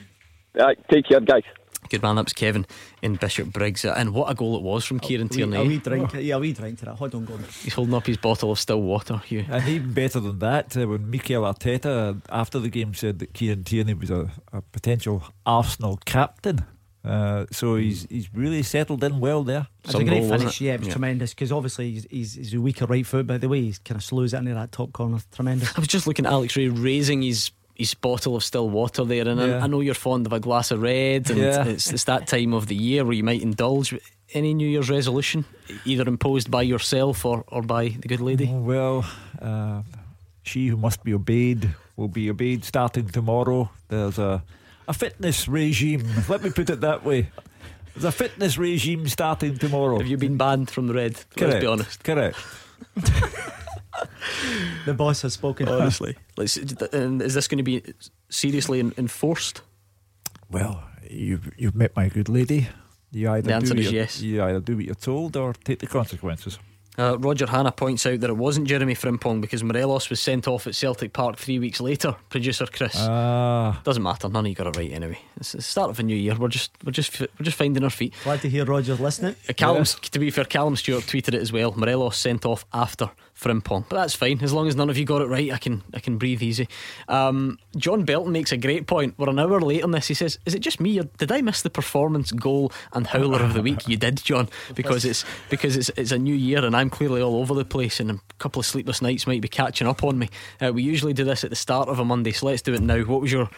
Right, take care, guys. Good man. That was Kevin in Bishopbriggs. Uh, And what a goal it was from Kieran A wee, a Tierney. wee drink. Yeah, a wee drink to that. Hold on, Gordon. He's holding up his bottle of still water, Hugh. And even better than that, uh, when Mikel Arteta after the game said that Kieran Tierney was a, a potential Arsenal captain. Uh, so he's he's really settled in well there. It's a great goal, finish. it? Yeah, it was Yeah. tremendous because obviously he's, he's, he's a weaker right foot, but the way he kind of slows it into that top corner, tremendous. I was just looking at Alex Rae raising his his bottle of still water there, and Yeah. I, I know you're fond of a glass of red, and Yeah. it's, it's that time of the year where you might indulge. Any New Year's resolution, either imposed by yourself or, or by the good lady? Oh, well, uh, she who must be obeyed will be obeyed starting tomorrow. There's a a fitness regime. Let me put it that way. There's a fitness regime starting tomorrow. Have you been banned from the red? Correct. Let's be honest. Correct. (laughs) The boss has spoken. Honestly, Let's, and is this going to be seriously enforced? Well, you've you've met my good lady. You either The answer do is what you're- yes. You either do what you're told or take the consequences. Uh, Roger Hanna points out that it wasn't Jeremy Frimpong because Morelos was sent off at Celtic Park three weeks later. Producer Chris. Ah, Doesn't matter. None of you got it right anyway. It's the start of a new year. We're just we're just we're just finding our feet. Glad to hear Roger's listening. Uh, Callum, to be fair, Callum Stewart tweeted it as well. Morelos sent off after Frimpong, but that's fine as long as none of you got it right. I can I can breathe easy. Um, John Belton makes a great point. We're an hour late on this. He says, "Is it just me or did I miss the performance goal and howler of the week?" You did, John, (laughs) because it's because it's it's a new year and I'm clearly all over the place and a couple of sleepless nights might be catching up on me. Uh, we usually do this at the start of a Monday, so let's do it now. What was your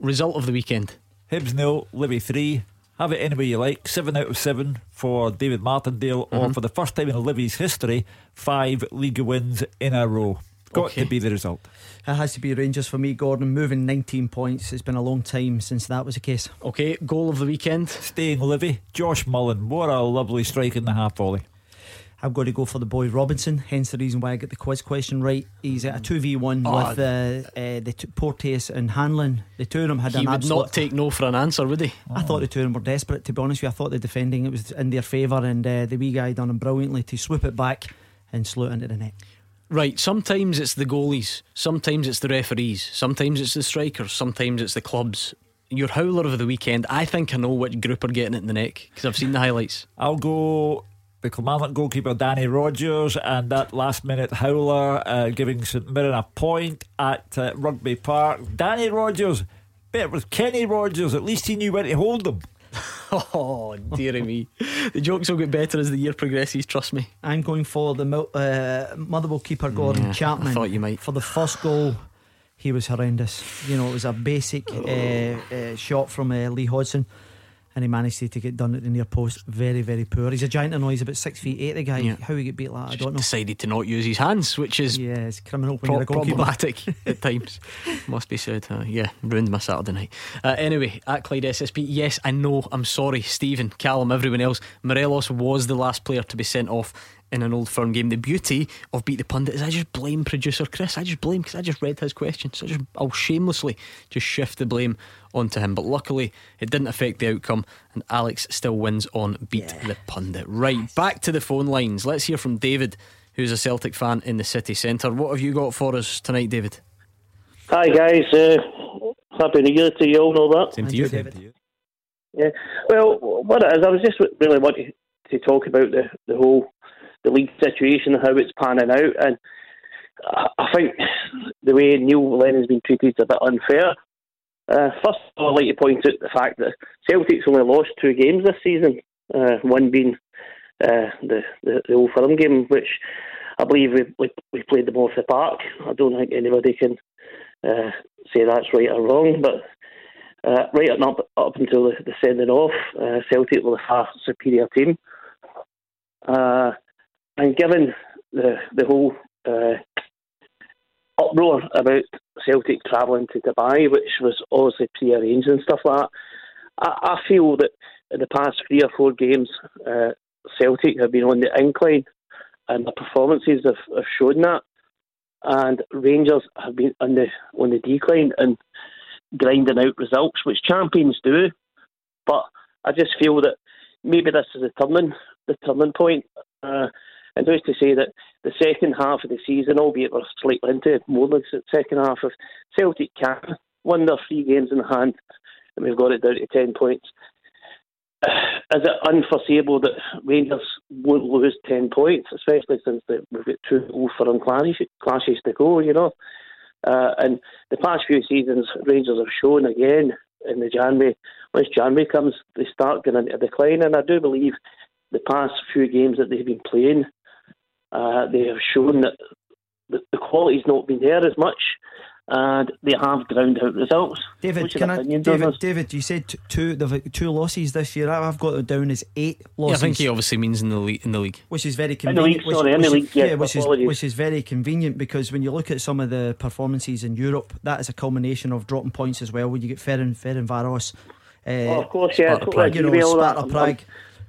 result of the weekend? Hibs nil, Livy three. Have it any way you like. Seven out of seven for David Martindale, or mm-hmm. for the first time in Livy's history, five league wins in a row. Got Okay. to be the result. It has to be Rangers for me, Gordon. Moving 19 points. It's been a long time since that was the case. Okay, goal of the weekend. Staying Livy, Josh Mullen. What a lovely strike in the half volley. I've got to go for the boy Robinson, hence the reason why I get the quiz question right. He's at a 2v1 Oh. with uh, uh, the t- Porteous and Hanlon. The two of them had He an would absolute. not take no for an answer, would he? I thought the two of them were desperate, to be honest with you. I thought the defending it was in their favour, and uh, the wee guy done him brilliantly to swoop it back and slew it into the net. Right, sometimes it's the goalies, sometimes it's the referees, sometimes it's the strikers, sometimes it's the clubs. Your howler of the weekend, I think I know which group are getting it in the neck because I've seen the highlights. I'll go the Kilmarnock goalkeeper Danny Rogers and that last minute howler uh, giving St Mirren a point at uh, Rugby Park. Danny Rogers, better with Kenny Rogers, at least he knew where to hold them. (laughs) Oh, dearie me. The jokes will get better as the year progresses, trust me. I'm going for the Mil- uh, Motherwell keeper Gordon Yeah, I thought you might. For the first goal, he was horrendous. You know, it was a basic uh, uh, shot from uh, Lee Hodson. And he managed to, get done at the near post. Very, very poor. He's a giant. Know he's about six feet eight. The guy. Yeah. How he get beat like that, I don't know. Decided to not use his hands, which is Yeah, it's criminal pro- problematic (laughs) at times. Must be said. Uh, yeah, ruined my Saturday night. Uh, anyway, at Clyde SSB, yes, I know. I'm sorry, Stephen, Callum, everyone else. Morelos was the last player to be sent off in an old firm game. The beauty of Beat the Pundit is I just blame producer Chris. I just blame because I just read his questions. I just I'll shamelessly just shift the blame onto him. But luckily, it didn't affect the outcome, and Alex still wins on Beat the Pundit. Right, back to the phone lines. Let's hear from David, who's a Celtic fan in the city centre. What have you got for us tonight, David? Hi guys, uh, happy New Year to you all and all that. Same to you, David. Yeah, well, what it is, I was just really wanting to talk about the the whole the league situation and how it's panning out, and I I think the way Neil Lennon's been treated is a bit unfair. Uh, first of all, I'd like to point out the fact that Celtic's only lost two games this season, uh, one being uh, the, the the Old Firm game, which I believe we, we we played them off the park. I don't think anybody can uh, say that's right or wrong, but uh, right up up until the, the sending off, uh, Celtic were the far superior team. And given the the whole uproar about Celtic travelling to Dubai, which was obviously pre-arranged and stuff like that, I, I feel that in the past three or four games, uh, Celtic have been on the incline, and the performances have, have shown that. And Rangers have been on the on the decline and grinding out results, which champions do. But I just feel that maybe this is a turning the turning point. Uh, and just to say that the second half of the season, albeit we're slightly into more than the second half of Celtic can won their three games in hand, and we've got it down to ten points. (sighs) Is it unforeseeable that Rangers won't lose 10 points, especially since we've got two Old Firm clashes, clashes to go, you know? Uh, and the past few seasons, Rangers have shown again in the January, once January comes, they start going into decline. And I do believe the past few games that they've been playing, uh, they have shown that the, the quality's not been there as much. And they have ground out results. David, can I, David. David, you said two they've two losses this year. I- I've got it down as eight Yeah, losses. I think he obviously means in the league. In the league, which is very convenient. In the convenient. league, sorry, in the which, league, yes, which is which is very convenient because when you look at some of the performances in Europe, that is a culmination of dropping points as well. When you get Ferin, Ferencvaros, uh, Oh, of course, yeah, Sparta Prague. you agree know, with all that. Sparta Prague.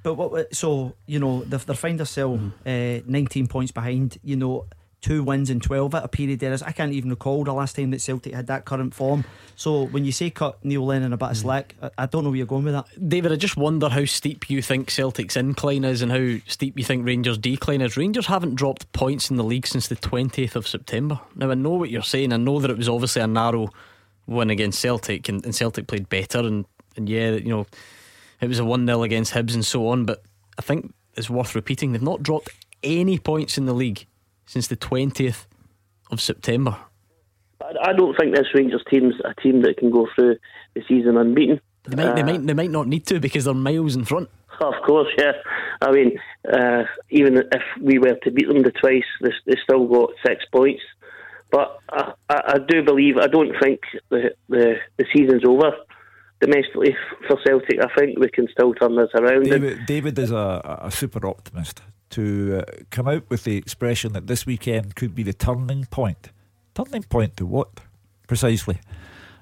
But what? So you know, they've, they're find themselves uh, 19 points behind. You know, two wins in 12 at a period there is. I can't even recall the last time that Celtic had that current form. So when you say cut Neil Lennon a bit of slack, I, I don't know where you're going with that. David, I just wonder how steep you think Celtic's incline is and how steep you think Rangers' decline is. Rangers haven't dropped points in the league since the 20th of September. Now, I know what you're saying. I know that it was obviously a narrow win against Celtic and, and Celtic played better. And, and yeah, you know, it was a 1 0 against Hibs and so on. But I think it's worth repeating. They've not dropped any points in the league since the 20th of September. I I don't think this Rangers team's a team that can go through the season unbeaten. They might, they Uh, might, they might not need to because they're miles in front. Of course, yeah. I mean, uh, even if we were to beat them the twice, they, they still got six points. But I, I, I do believe, I don't think the, the the season's over domestically for Celtic. I think we can still turn this around. David, David is a, a super optimist to uh, come out with the expression that this weekend could be the turning point. Turning point to what? Precisely.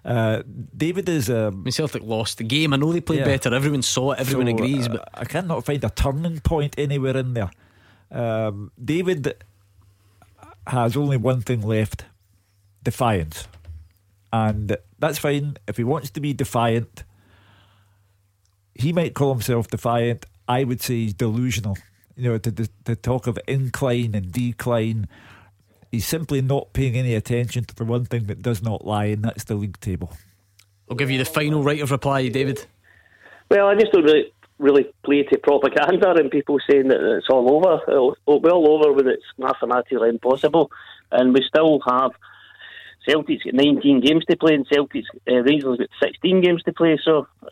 Uh, David is. Um, I mean, Celtic lost the game. I know they played Yeah. better. Everyone saw it. Everyone So, agrees. uh, But I cannot find a turning point anywhere in there. Um, David has only one thing left defiance. And that's fine. If he wants to be defiant, he might call himself defiant. I would say he's delusional. You know, to, to, to talk of incline and decline, he's simply not paying any attention to the one thing that does not lie, and that's the league table. I'll give you the final right of reply, David. Well, I just don't really really play to propaganda and people saying that it's all over. It'll, it'll be all over when it's mathematically impossible, and we still have Celtic's got 19 games to play, and Celtic's uh, Rangers got 16 games to play. So uh,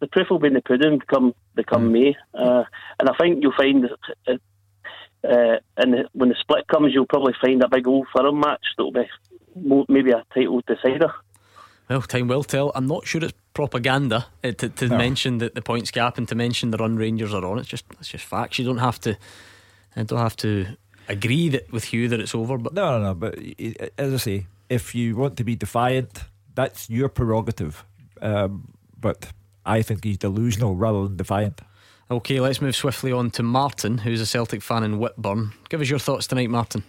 the proof will be in the pudding come the come May, uh, and I think you'll find that. Uh, uh, and when the split comes, you'll probably find a big old firm match that'll be mo- maybe a title decider. Well, time will tell. I'm not sure it's propaganda uh, to, to No. mention the, the points gap and to mention the run Rangers are on. It's just it's just facts. You don't have to. I don't have to agree that with you that it's over. But No, no, no. But i- i- as I say, if you want to be defiant, that's your prerogative. Um, but I think he's delusional rather than defiant. okay, let's move swiftly on to Martin, who's a Celtic fan in Whitburn. Give us your thoughts tonight, Martin.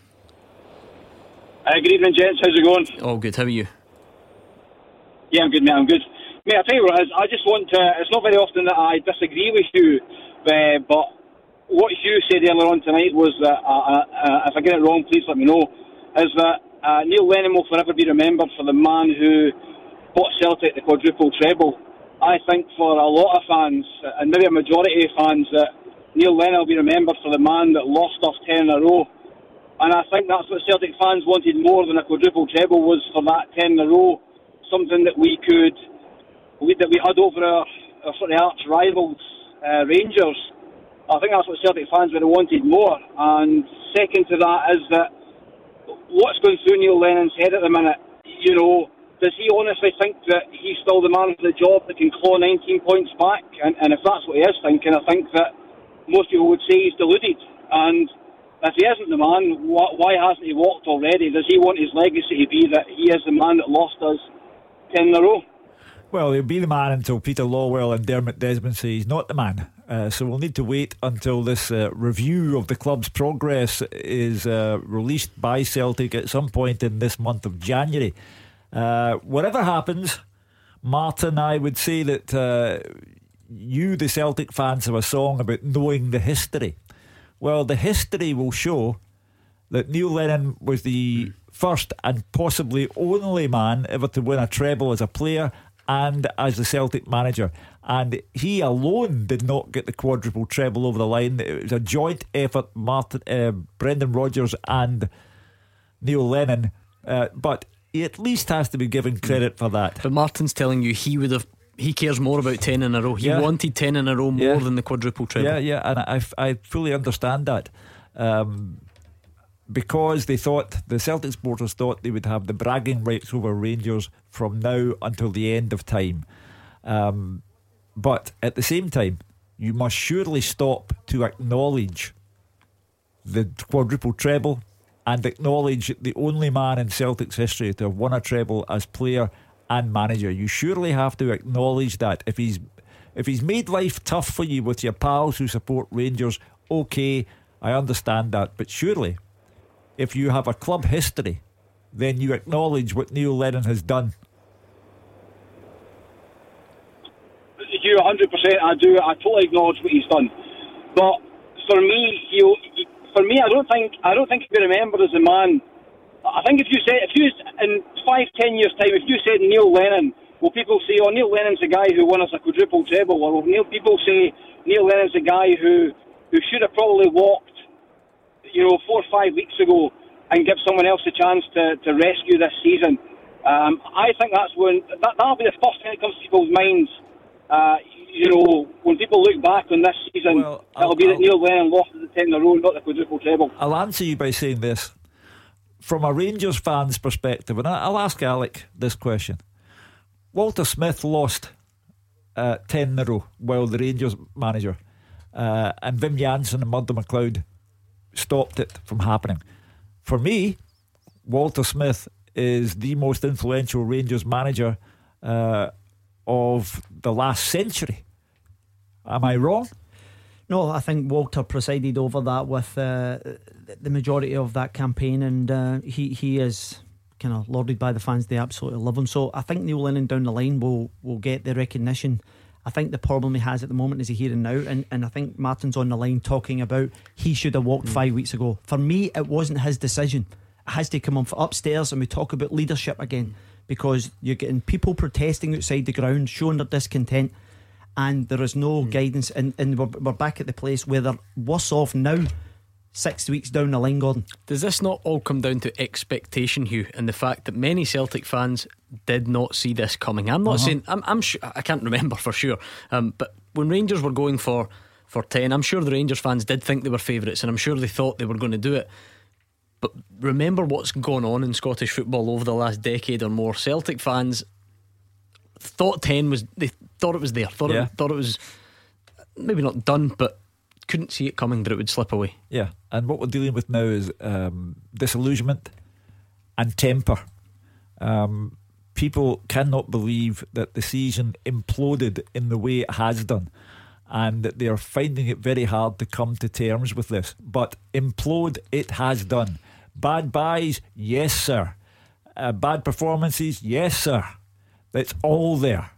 Uh, good evening, gents. How's it going? All good. How are you? Yeah, I'm good, mate. I'm good. Mate, I'll tell you what. I just want to. It's not very often that I disagree with you, uh, but what you said earlier on tonight was that, uh, uh, uh, if I get it wrong, please let me know, is that uh, Neil Lennon will forever be remembered for the man who bought Celtic the quadruple treble. I think for a lot of fans, uh, and maybe a majority of fans, that Neil Lennon will be remembered for the man that lost off 10 in a row. And I think that's what Celtic fans wanted more than a quadruple treble was for that 10 in a row, something that we could, that we had over our, our sort of arch rivals, uh, Rangers. I think that's what Celtic fans would have wanted more. And second to that is that what's going through Neil Lennon's head at the minute, you know, does he honestly think that he's still the man for the job that can claw 19 points back? And, and if that's what he is thinking, I think that most people would say he's deluded. And if he isn't the man, wh- why hasn't he walked already? Does he want his legacy to be that he is the man that lost us 10 in a row? Well, he'll be the man until Peter Lawwell and Dermot Desmond say he's not the man. Uh, so we'll need to wait until this uh, review of the club's progress is uh, released by Celtic at some point in this month of January. Uh, whatever happens, Martin, I would say that uh, you, the Celtic fans, have a song about knowing the history. Well, the history will show that Neil Lennon was the first and possibly only man ever to win a treble as a player and as the Celtic manager. And he alone did not get the quadruple treble over the line. It was a joint effort, Martin, uh, Brendan Rodgers and Neil Lennon. Uh, but he at least has to be given credit for that. But Martin's telling you he would have. He cares more about 10 in a row. He Yeah. wanted 10 in a row more Yeah. than the quadruple treble. Yeah, yeah, and I, I fully understand that. Um, because they thought, the Celtic supporters thought they would have the bragging rights over Rangers from now until the end of time. Um, but at the same time, you must surely stop to acknowledge the quadruple treble and acknowledge the only man in Celtic's history to have won a treble as player and manager. You surely have to acknowledge that. If he's if he's made life tough for you with your pals who support Rangers, okay, I understand that. But surely, if you have a club history, then you acknowledge what Neil Lennon has done. You 100%. I do. I totally acknowledge what he's done. But for me, you, for me, I don't think I don't think he'll be remembered as a man. I think if you say if you in five ten years time, if you said Neil Lennon, will people say, "Oh, Neil Lennon's the guy who won us a quadruple treble," or will Neil people say Neil Lennon's the guy who who should have probably walked, you know, four or five weeks ago and give someone else a chance to, to rescue this season. Um, I think that's when that that'll be the first thing that comes to people's minds. Uh, you know, when people look back on this season, it'll be that Neil Lennon lost the ten in a row, not the quadruple treble. I'll answer you by saying this. From a Rangers fan's perspective, and I'll ask Alec this question. Walter Smith lost uh, 10 in a row while the Rangers manager uh, and Wim Jansen and Murdo MacLeod stopped it from happening. For me, Walter Smith is the most influential Rangers manager uh, of the last century. Am I wrong? No, I think Walter presided over that with uh, the majority of that campaign, and uh, he he is kind of lauded by the fans. They absolutely love him. So I think Neil Lennon down the line will will get the recognition. I think the problem he has at the moment is he here and now, and, and I think Martin's on the line talking about he should have walked hmm. five weeks ago. For me, it wasn't his decision. It has to come on upstairs, and we talk about leadership again because you're getting people protesting outside the ground, showing their discontent and there is no hmm. guidance and, and we're, we're back at the place where they're worse off now six weeks down the line, Gordon. Does this not all come down to expectation, Hugh, and the fact that many Celtic fans did not see this coming? I'm not Uh-huh. saying I'm, I'm sure I can't remember for sure, um, but when Rangers were going for for ten, I'm sure the Rangers fans did think they were favourites, and I'm sure they thought they were going to do it. But remember what's gone on in Scottish football over the last decade or more. Celtic fans thought ten was they thought it was there, thought Yeah. it thought it was maybe not done, but couldn't see it coming that it would slip away. Yeah, and what we're dealing with now is um, disillusionment and temper. Um, people cannot believe that the season imploded in the way it has done, and that they are finding it very hard to come to terms with this. But implode it has done. Bad buys, yes, sir. Uh, bad performances, yes, sir. It's all there.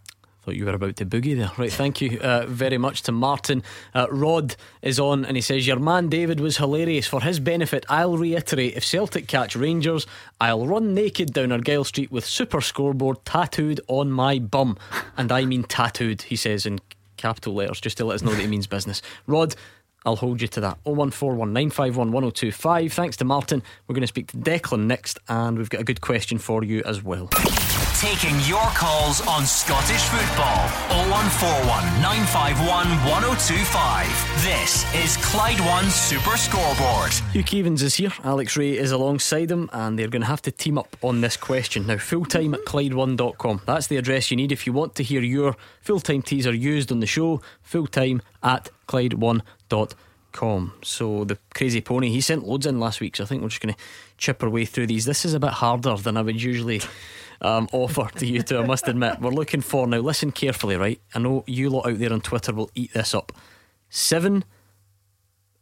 Thought you were about to boogie there. Right, thank you uh, very much to Martin. Uh, Rod is on and he says, Your man David was hilarious. For his benefit, I'll reiterate if Celtic catch Rangers, I'll run naked down Argyle Street with Super Scoreboard tattooed on my bum. And I mean tattooed, he says in capital letters, just to let us know that he means business. Rod, I'll hold you to that. 0141 951 1025. Thanks to Martin. We're going to speak to Declan next, and we've got a good question for you as well. Taking your calls on Scottish football. 0141 951 1025. This is Clyde One Super Scoreboard. Hugh Keevins is here, Alex Rae is alongside him, and they're going to have to team up on this question. Now, full time at Clyde1.com. That's the address you need if you want to hear your full time teaser used on the show. Full time at Clyde1.com. So, the crazy pony, he sent loads in last week, so I think we're just going to chip our way through these. This is a bit harder than I would usually. Um, (laughs) offer to you two, I must admit. We're looking for now. Listen carefully, right? I know you lot out there on Twitter will eat this up. Seven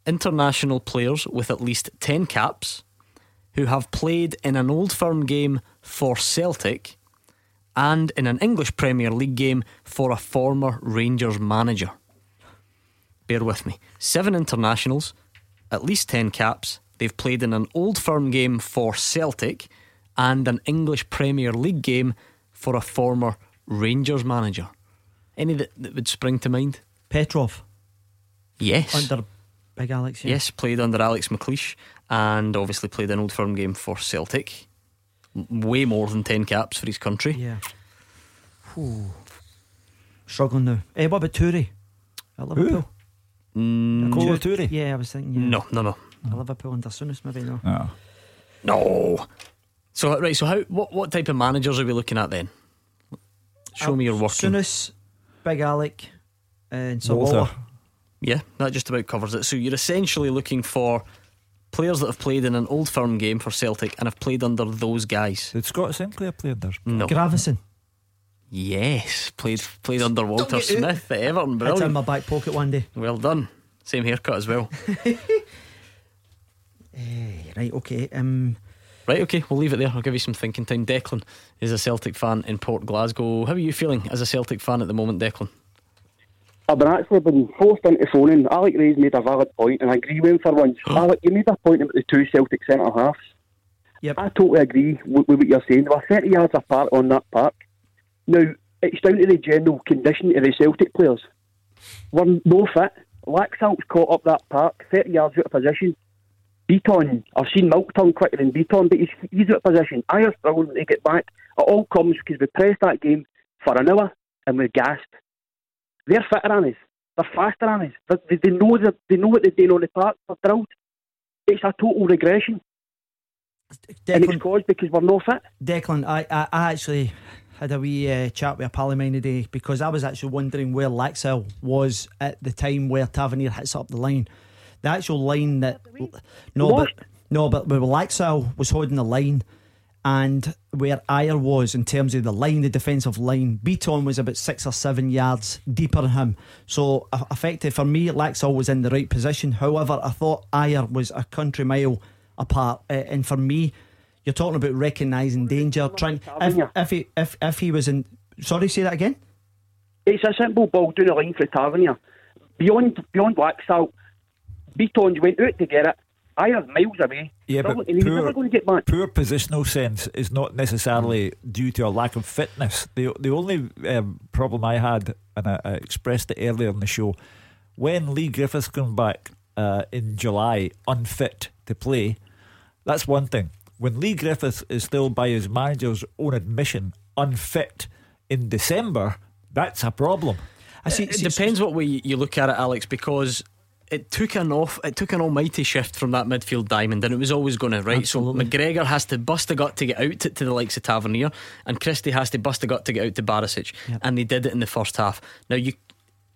international players with at least 10 caps who have played in an old firm game for Celtic and in an English Premier League game for a former Rangers manager. Bear with me. Seven internationals, at least 10 caps. They've played in an old firm game for Celtic and an English Premier League game for a former Rangers manager. Any that, that would spring to mind? Petrov. Yes. Under Big Alex. Yeah. Yes, played under Alex McLeish and obviously played an old firm game for Celtic. Way more than 10 caps for his country. Yeah. Ooh. Struggling now. Eh, what about Toure? At Liverpool? Mm, Kolo Toure- Toure? Yeah, I was thinking. Yeah. No, no, no. At Liverpool under Souness, maybe no. No. No. So, right, so how what, what type of managers are we looking at then? Show me your working. Souness, Big Alec, and Sir Walter. Walter. Yeah, that just about covers it. So you're essentially looking for players that have played in an old firm game for Celtic and have played under those guys. Did Scott Sinclair play under? No. Gravesen. Yes, played played under Walter. Smith at Everton. Had it in my back pocket one day. Well done. Same haircut as well. (laughs) Eh, right, okay. Um, Right, okay, we'll leave it there. I'll give you some thinking time. Declan is a Celtic fan in Port Glasgow. How are you feeling as a Celtic fan at the moment, Declan? I've been actually been forced into phoning. Alec Rae's made a valid point, and I agree with him for once. (gasps) Alec, you made a point about the two Celtic centre halves. Yep. I totally agree with, with what you're saying. They were 30 yards apart on that park. Now, it's down to the general condition of the Celtic players. We're no fit. Laxalt's caught up that park, 30 yards out of position. Bitton, I've seen Milk Tongue quicker than Bitton, but he's, he's out of position. I are struggling to get back. It all comes because we pressed that game for an hour and we're gassed. They're fitter than us. They're faster than us. They, they, know the, they know what they're doing on the park. They're drilled. It's a total regression. And it's caused because we're no fit. Declan, I, I, I actually had a wee uh, chat with a pal of mine today because I was actually wondering where Laxalt was at the time where Tavernier hits up the line. The actual line that no, but no, but where Laxalt was holding the line, and where Ajer was in terms of the line, the defensive line, Bitton was about six or seven yards deeper than him. So uh, effective for me, Laxalt was in the right position. However, I thought Ajer was a country mile apart, uh, and for me. You're talking about recognising danger, trying. If, if he if if he was in, sorry, say that again. It's a simple ball down the line for Tavernier. Beyond beyond Laxalt, Bitton's went out to get it. Ajer's miles away. Yeah, but and he's never poor, going to get back. poor positional sense is not necessarily due to a lack of fitness. The the only um, problem I had, and I, I expressed it earlier in the show, when Leigh Griffiths came back, uh, in July unfit to play, that's one thing. When Leigh Griffiths is still, by his manager's own admission, unfit in December, that's a problem. I see, it depends what way you look at it, Alex, because it took an off it took an almighty shift from that midfield diamond and it was always going to right Absolutely. so McGregor has to bust a gut to get out to, to, the likes of Tavernier and Christie has to bust a gut to get out to Barisic yep. and they did it in the first half now you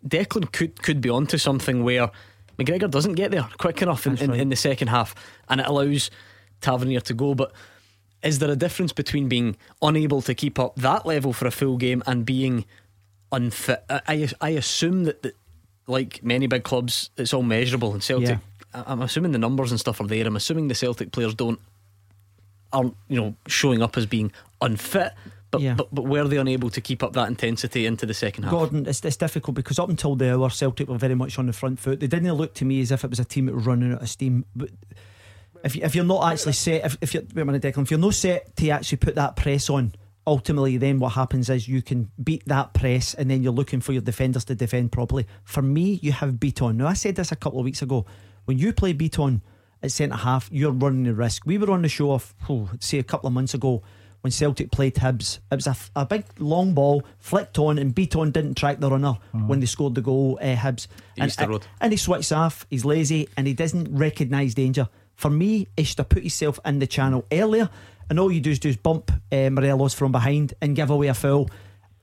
Declan could could be onto something where McGregor doesn't get there quick enough in, in, right. in the second half and it allows Tavernier to go but is there a difference between being unable to keep up that level for a full game and being unfit I, I assume that, that like many big clubs, it's all measurable. And Celtic, yeah. I'm assuming the numbers and stuff are there. I'm assuming the Celtic players don't aren't you know showing up as being unfit. But, yeah. but but were they unable to keep up that intensity into the second half? Gordon, it's, it's difficult because up until the hour, Celtic were very much on the front foot. They didn't look to me as if it was a team that was running out of steam. But if, you, if you're not actually set, if, if you're wait a minute, Declan, if you're not set to actually put that press on, ultimately then what happens is you can beat that press and then you're looking for your defenders to defend properly. For me, you have Bitton. Now I said this a couple of weeks ago. When you play Bitton at centre half, you're running the risk. We were on the show of oh, say a couple of months ago when Celtic played Hibs. It was a, a big long ball flicked on and Bitton didn't track the runner mm-hmm. when they scored the goal uh, Hibs. And, and, and he switches off, he's lazy and he doesn't recognise danger. For me, he should have put himself in the channel earlier and all you do is do is bump uh, Morelos from behind and give away a foul,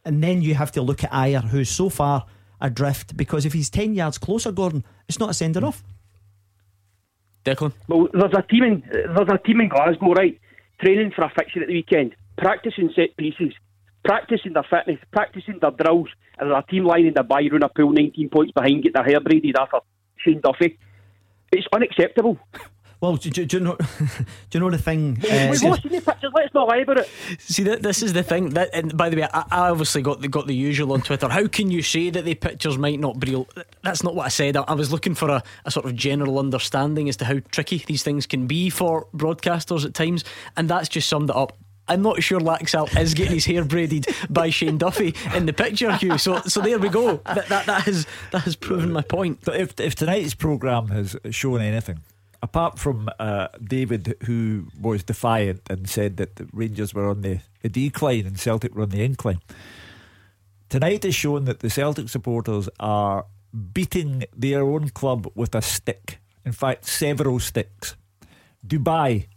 and then you have to look at Ajer, who's so far adrift because if he's ten yards closer, Gordon, it's not a sender off. Declan. Well, there's a team in there's a team in Glasgow, right? Training for a fixture at the weekend, practicing set pieces, practicing their fitness, practicing their drills, and there's a team lining the by a pool 19 points behind, get their hair braided after Shane Duffy. It's unacceptable. (laughs) Well, do, do, do, you know? (laughs) do you know the thing? Uh, We've all seen the pictures. Let's not lie about it. See, that this is the thing. That, and by the way, I, I, obviously got the got the usual on Twitter. How can you say that the pictures might not be real? That's not what I said. I, I was looking for a, a sort of general understanding as to how tricky these things can be for broadcasters at times, and that's just summed it up. I'm not sure Laxalt is getting his hair braided by Shane Duffy in the picture, Hugh. So, so there we go. That, that, that has that has proven my point. But if if tonight's programme has shown anything, apart from uh, David, who was defiant and said that the Rangers were on the, the decline and Celtic were on the incline, tonight has shown that the Celtic supporters are beating their own club with a stick. In fact, several sticks. Dubai,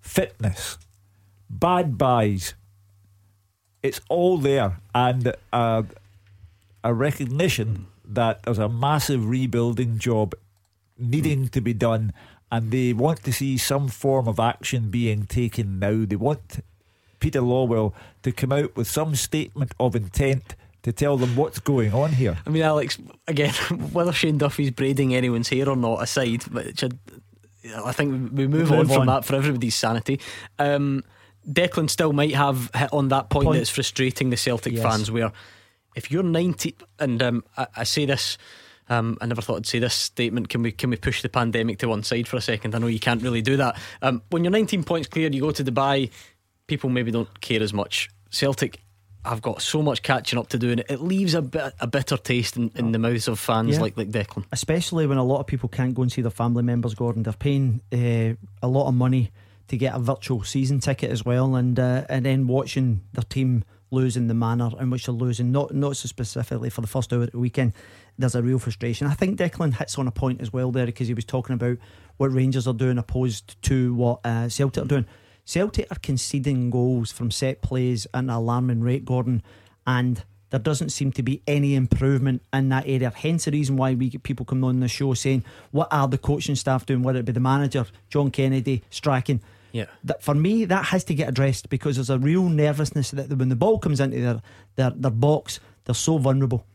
fitness, bad buys. It's all there, and uh, a recognition that there's a massive rebuilding job needing to be done, and they want to see some form of action being taken now. They want Peter Lawwell to come out with some statement of intent to tell them what's going on here. I mean, Alex, again, (laughs) whether Shane Duffy's braiding anyone's hair or not aside, should, I think we move, on from that for everybody's sanity. Um, Declan still might have hit on that point, point. that's frustrating the Celtic yes. fans, where if you're 90, and um, I, I say this um, I never thought I'd say this statement. Can we can we push the pandemic to one side for a second? I know you can't really do that. Um, when you're 19 points clear, you go to Dubai. People maybe don't care as much. Celtic I've got so much catching up to do, and it leaves a bit a bitter taste in, in the mouths of fans yeah. like like Declan. Especially when a lot of people can't go and see their family members. Gordon, they're paying uh, a lot of money to get a virtual season ticket as well, and uh, and then watching their team losing the manner in which they're losing, not not so specifically for the first hour of the weekend, there's a real frustration. I think Declan hits on a point as well there because he was talking about what Rangers are doing opposed to what uh, Celtic are doing. Celtic are conceding goals from set plays at an alarming rate, Gordon, and there doesn't seem to be any improvement in that area. Hence the reason why we get people coming on the show saying, What are the coaching staff doing? Whether it be the manager, John Kennedy, Strachan. Yeah. That for me, that has to get addressed because there's a real nervousness that when the ball comes into their their, their box, they're so vulnerable.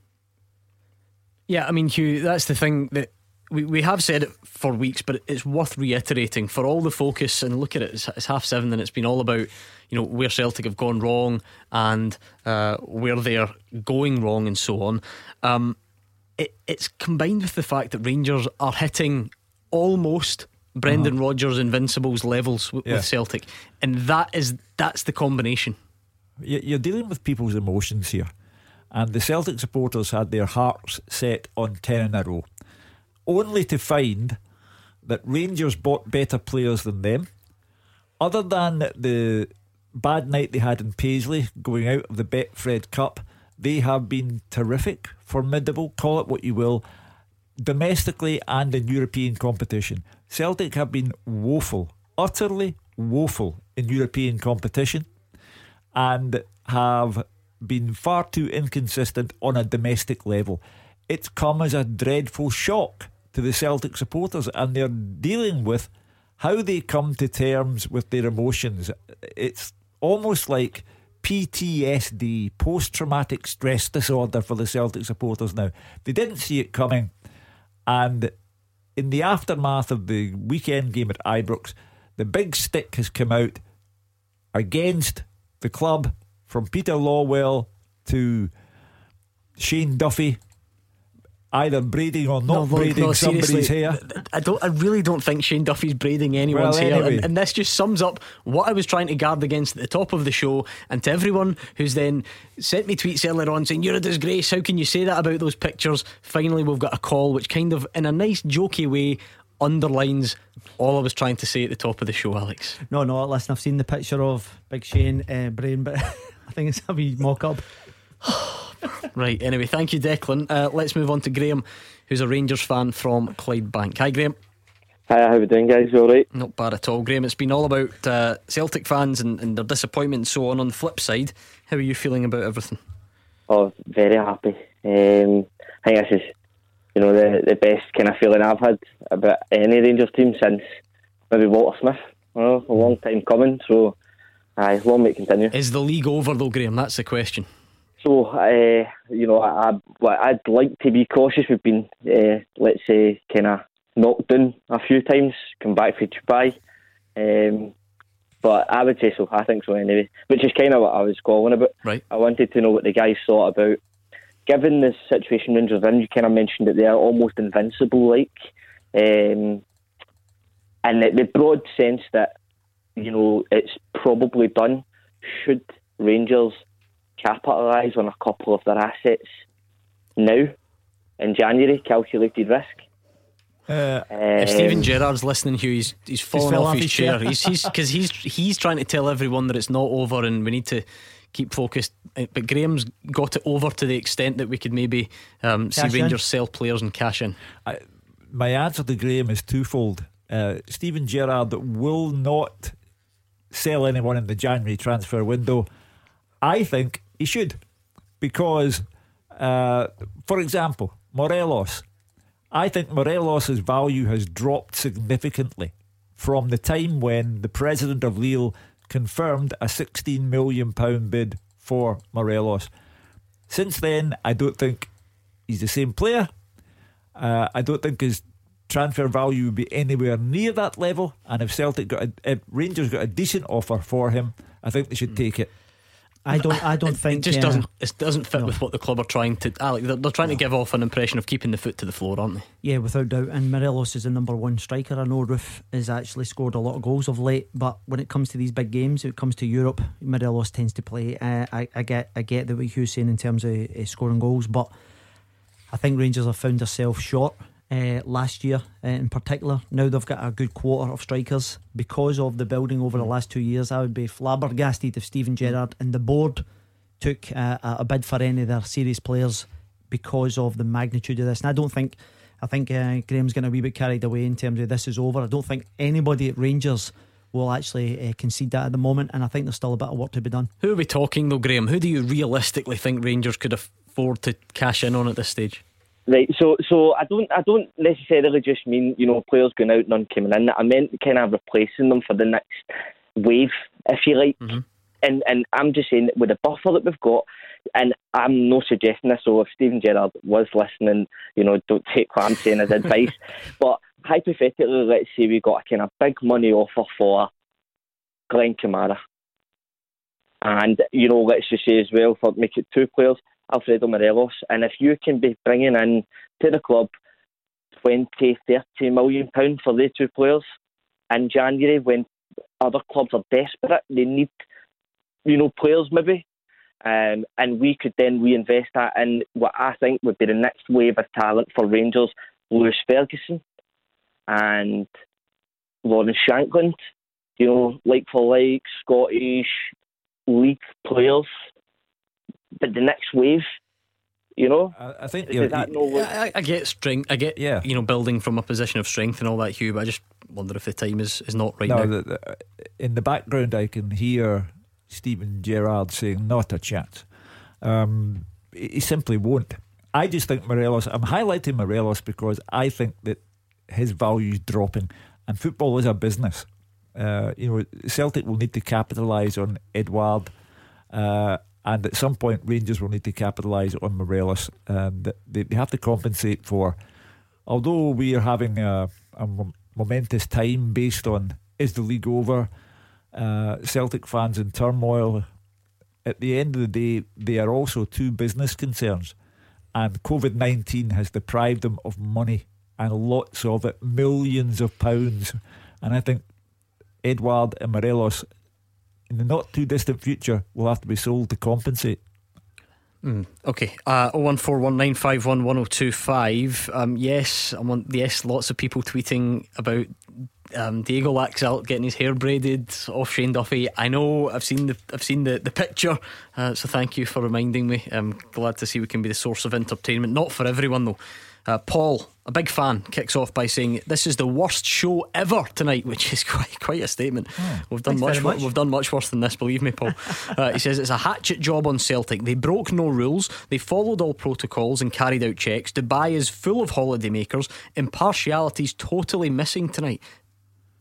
Yeah, I mean, Hugh, that's the thing that we, we have said it for weeks, but it's worth reiterating for all the focus and look at it. It's, it's half seven, and it's been all about you know where Celtic have gone wrong and uh, where they're going wrong and so on. Um, it, it's combined with the fact that Rangers are hitting almost Brendan uh-huh. Rodgers Invincibles levels with, yeah. with Celtic, and that is that's the combination. You're dealing with people's emotions here, and the Celtic supporters had their hearts set on ten in a row. only to find that Rangers bought better players than them. Other than the bad night they had in Paisley going out of the Betfred Cup, they have been terrific, formidable, call it what you will, domestically and in European competition. Celtic have been woeful, utterly woeful in European competition and have been far too inconsistent on a domestic level. It's come as a dreadful shock to the Celtic supporters, and they're dealing with how they come to terms with their emotions. It's almost like PTSD, post traumatic stress disorder for the Celtic supporters now. They didn't see it coming, and in the aftermath of the weekend game at Ibrox, the big stick has come out against the club from Peter Lawwell to Shane Duffy either braiding or not no, braiding no, somebody's hair. I don't. I really don't think Shane Duffy's braiding anyone's well, anyway. hair, and, and, this just sums up what I was trying to guard against at the top of the show. And to everyone who's then sent me tweets earlier on saying you're a disgrace, how can you say that about those pictures? Finally, we've got a call which kind of, in a nice jokey way, underlines all I was trying to say at the top of the show, Alex. No, no, listen, I've seen the picture of Big Shane uh, Brain, but (laughs) I think it's a wee mock up. (sighs) right, anyway, thank you, Declan. Uh, let's move on to Graham, who's a Rangers fan from Clydebank. Hi, Graham. Hi, how are we doing, guys? You all right? Not bad at all, Graham. It's been all about uh, Celtic fans and, and, their disappointment and so on. On the flip side, how are you feeling about everything? Oh, very happy. Um, I think this is, you know, the the best kind of feeling I've had about any Rangers team since maybe Walter Smith. You know, a long time coming. So, aye, long may it continue. Is the league over though, Graham? That's the question. So, uh, you know, I, would like to be cautious. We've been, uh, let's say, kind of knocked down a few times, come back for Dubai. Um, but I would say so. I think so anyway. Which is kind of what I was calling about. Right. I wanted to know what the guys thought about, given the situation Rangers are in. You kind of mentioned that they are almost invincible, like, um, and the broad sense that you know it's probably done. Should Rangers capitalise on a couple of their assets now in January, calculated risk. Uh, um, if Steven Gerrard's listening, Hugh, he's he's fallen he's off, off his, his chair. chair. he's because he's, he's he's trying to tell everyone that it's not over and we need to keep focused. Uh, but Graham's got it over to the extent that we could maybe um, see Rangers in. sell players and cash in. I, my answer to Graham is twofold. Uh, Steven Gerrard will not sell anyone in the January transfer window. I think he should. Because, uh, for example, Morelos. I think Morelos' value has dropped significantly from the time when the president of Lille confirmed a £16 million bid for Morelos. Since then, I don't think he's the same player. Uh, I don't think his transfer value would be anywhere near that level. And if Celtic got a, if Rangers got a decent offer for him, I think they should mm. take it. I don't. I don't think it just doesn't. It doesn't fit no. with what the club are trying to. Alec, they're, they're trying no. to give off an impression of keeping the foot to the floor, aren't they? Yeah, without doubt. And Morelos is the number one striker. I know Roofe has actually scored a lot of goals of late, but when it comes to these big games, when it comes to Europe, Morelos tends to play. Uh, I, I get, I get the what Hugh's saying in terms of uh, scoring goals, but I think Rangers have found themselves short uh, last year uh, in particular. Now they've got a good quarter of strikers because of the building over the last two years. I would be flabbergasted if Steven Gerrard and the board took uh, a bid for any of their serious players because of the magnitude of this. And I don't think, I think uh, Graham's be a bit carried away in terms of this is over. I don't think anybody at Rangers will actually uh, concede that at the moment, and I think there's still a bit of work to be done. Who are we talking though, Graham? Who do you realistically think Rangers could afford to cash in on at this stage? Right, so so I don't I don't necessarily just mean you know players going out and none coming in. I meant kind of replacing them for the next wave, if you like. Mm-hmm. And and I'm just saying that with the buffer that we've got, and I'm no suggesting this. So if Steven Gerrard was listening, you know, don't take what I'm saying as advice. (laughs) But hypothetically, let's say we got a kind of big money offer for Glenn Kamara, and you know, let's just say as well for make it two players. Alfredo Morelos. And if you can be bringing in to the club 20, 30 million pounds for the two players in January when other clubs are desperate, they need, you know, players maybe. Um, and we could then reinvest that in what I think would be the next wave of talent for Rangers Lewis Ferguson and Lawrence Shankland, you know, like for like Scottish league players. But the next wave, you know, I, I think does that no look- I, I get strength. I get Yeah. you know building from a position of strength and all that, Hugh. But I just wonder if the time is, is not right no, now. the, the, in the background, I can hear Steven Gerrard saying, "Not a chance." Um, he he simply won't. I just think Morelos. I'm highlighting Morelos because I think that his value is dropping, and football is a business. Uh, you know, Celtic will need to capitalise on Edouard, uh, and at some point, Rangers will need to capitalise on Morelos, and they, they have to compensate for. Although we are having a, a momentous time based on is the league over, uh, Celtic fans in turmoil. At the end of the day, they are also two business concerns, and COVID nineteen has deprived them of money and lots of it, millions of pounds. And I think Edouard and Morelos, in the not too distant future, will have to be sold to compensate. Mm, okay. Uh, 01419511025. Um, yes, I want, yes, lots of people tweeting about um, Diego Laxalt getting his hair braided off Shane Duffy. I know I've seen the I've seen the, the picture, uh, so thank you for reminding me. I'm glad to see we can be the source of entertainment. Not for everyone though. Uh, Paul, a big fan, kicks off by saying this is the worst show ever tonight, (laughs) which is quite quite a statement. We've done much, much. we've done much worse than this, believe me, Paul. (laughs) Uh, he says it's a hatchet job on Celtic. They broke no rules, they followed all protocols and carried out checks. Dubai is full of holidaymakers. Impartiality's totally missing tonight.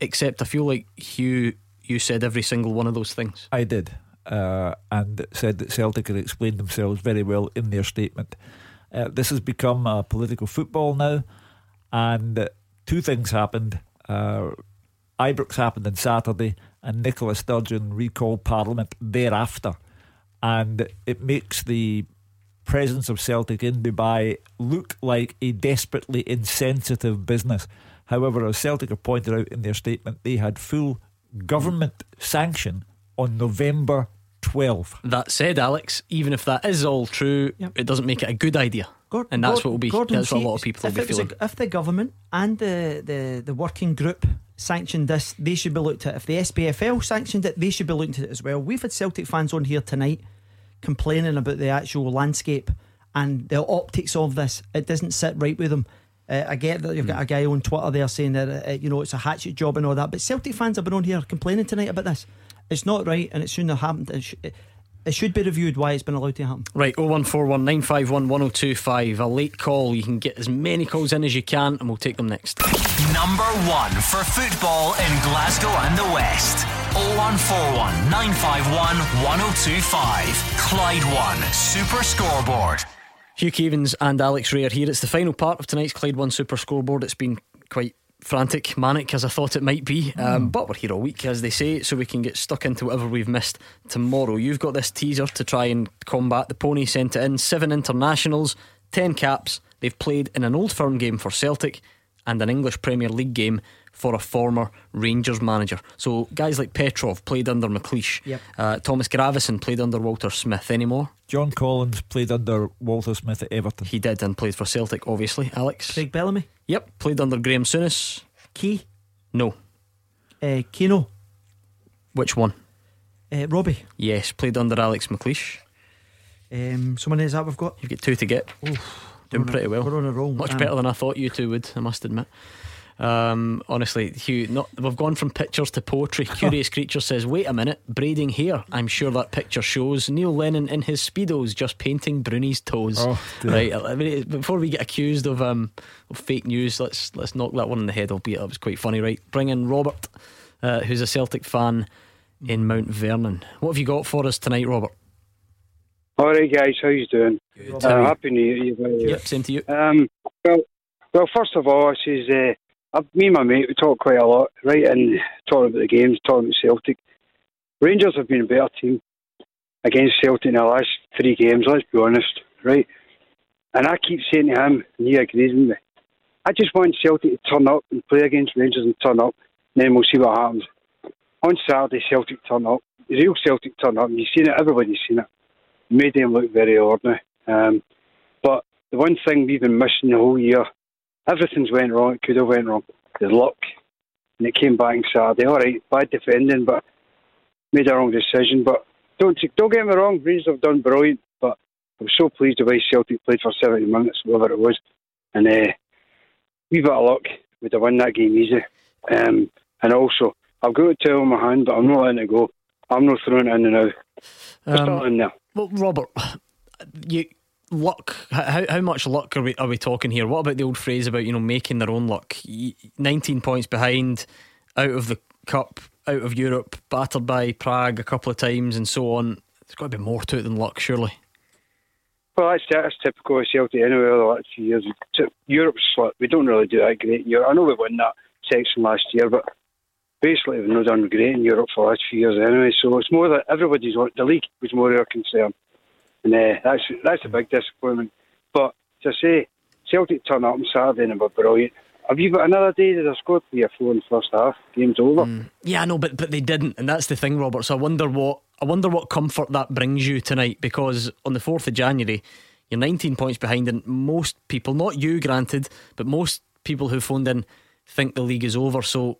Except I feel like Hugh, you said every single one of those things. I did, uh, and said that Celtic had explained themselves very well in their statement. Uh, this has become a political football now, and two things happened. Uh, Ibrox happened on Saturday, and Nicola Sturgeon recalled Parliament thereafter, and it makes the presence of Celtic in Dubai look like a desperately insensitive business. However, as Celtic have pointed out in their statement, they had full government sanction on November 12th. That said, Alex, even if that is all true, it doesn't make it a good idea. And that's Gord- what will be. Gordon, that's what a lot of people will be feeling. a- if the government and the, the, the working group sanctioned this, they should be looked at. If the SPFL sanctioned it, they should be looked at as well. We've had Celtic fans on here tonight complaining about the actual landscape and the optics of this. It doesn't sit right with them. Uh, I get that you've got a guy on Twitter there saying that uh, you know it's a hatchet job and all that, but Celtic fans have been on here complaining tonight about this. It's not right, and it shouldn't have happened. It, sh- it should be reviewed why it's been allowed to happen. Right, 01419511025. A late call. You can get as many calls in as you can, and we'll take them next. Number one for football in Glasgow and the West. 0141 951 1025. Clyde One Super Scoreboard. Hugh Keevins and Alex Rae are here. It's the final part of tonight's Clyde One Super Scoreboard. It's been quite frantic, manic as I thought it might be, um, but we're here all week, as they say, so we can get stuck into whatever we've missed tomorrow. You've got this teaser to try and combat. The pony sent it in. Seven internationals, ten caps. They've played in an old firm game for Celtic and an English Premier League game for a former Rangers manager. So guys like Petrov played under McLeish. Yep. Uh, Thomas Gravesen played under Walter Smith. Anymore? John Collins played under Walter Smith at Everton. He did and played for Celtic, obviously. Alex? Craig Bellamy, Yep, played under Graham Souness. Key, No. uh, Keno, Which one? uh, Robbie. Yes, played under Alex McLeish. Um, so many is that we've got? You've got two to get. Doing we're on a- pretty well. we're on a roll. Much better than I thought you two would, I must admit. Um, honestly, Hugh, not, we've gone from pictures to poetry. (laughs) Curious Creature says, Wait a minute, braiding hair. I'm sure that picture shows Neil Lennon in his Speedos just painting Bruni's toes. Oh, right, I mean, before we get accused of, um, of fake news, let's let's knock that one in the head, albeit that was quite funny, right? Bring in Robert, uh, who's a Celtic fan in Mount Vernon. What have you got for us tonight, Robert? All right, guys, how you doing? Are Uh, happy New Year. you guys. Yep, same to you. Um, well, well, first of all, I says, uh, me and my mate, we talk quite a lot, right, and talking about the games, talking about Celtic. Rangers have been a better team against Celtic in the last three games, let's be honest, right? And I keep saying to him, and he agrees with me, I just want Celtic to turn up and play against Rangers and turn up, and then we'll see what happens. On Saturday, Celtic turn up, the real Celtic turn up, and you've seen it, everybody's seen it. Made them look very ordinary. Um, but the one thing we've been missing the whole year everything's went wrong. It could have went wrong. The luck, and it came back on Saturday. All right, bad defending, but made a wrong decision. But don't don't get me wrong, Rangers have done brilliant. But I'm so pleased the way Celtic played for 70 minutes, whatever it was, and uh, wee bit of luck would have won that game easy. Um, and also, I've got to tell in my hand, but I'm not letting it go. I'm not throwing it in now. It's Um, not in there. Well, Robert, you luck. How how much luck are we are we talking here? What about the old phrase about you know making their own luck? Nineteen points behind, out of the cup, out of Europe, battered by Prague a couple of times, and so on. There's got to be more to it than luck, surely. Well, that's, that's typical of Celtic anyway, the last few years. Europe's like, we don't really do that great Europe. I know we won that section last year, but basically we've not done great in Europe for the last few years anyway. So it's more that everybody's the league was more our concern, and uh, that's that's a big disappointment. But to say Celtic turn up on Saturday and were brilliant. Have you got another day that they've scored three or four in the first half? Game's over. Yeah, I know, but but they didn't, and that's the thing, Robert. So I wonder what I wonder what comfort that brings you tonight, because on the fourth of January, you're 19 points behind, and most people, not you, granted, but most people who phoned in think the league is over. So,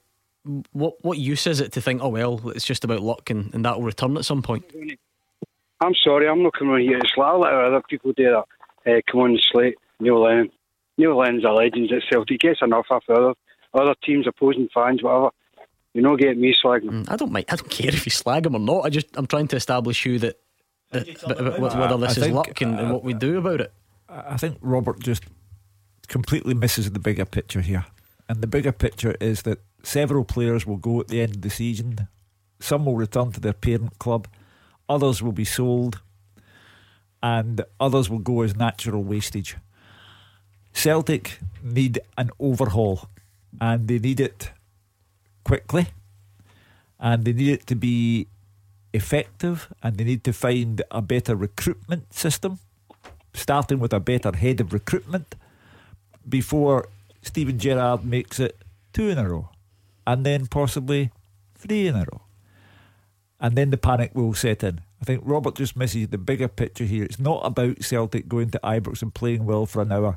what what use is it to think, oh well, it's just about luck, and, and that will return at some point? I'm sorry, I'm not coming on here to slap. I'll other people do that. Uh, come on the slate, Neil Lennon. Neil Lennon's a legend at Celtic. He gets enough after other, other teams, opposing fans, whatever. You know, get me slagging. him. I don't mind. I don't care if you slag him or not. I just I'm trying to establish you that, that but- but whether this I is think, luck and, and what we do about it. I think Robert just completely misses the bigger picture here. And the bigger picture is that several players will go at the end of the season. Some will return to their parent club, others will be sold, and others will go as natural wastage. Celtic need an overhaul, and they need it quickly, and they need it to be effective, and they need to find a better recruitment system. Starting with a better head of recruitment before Steven Gerrard makes it two in a row and then possibly three in a row. And then the panic will set in. I think Robert just misses the bigger picture here. It's not about Celtic going to Ibrox and playing well for an hour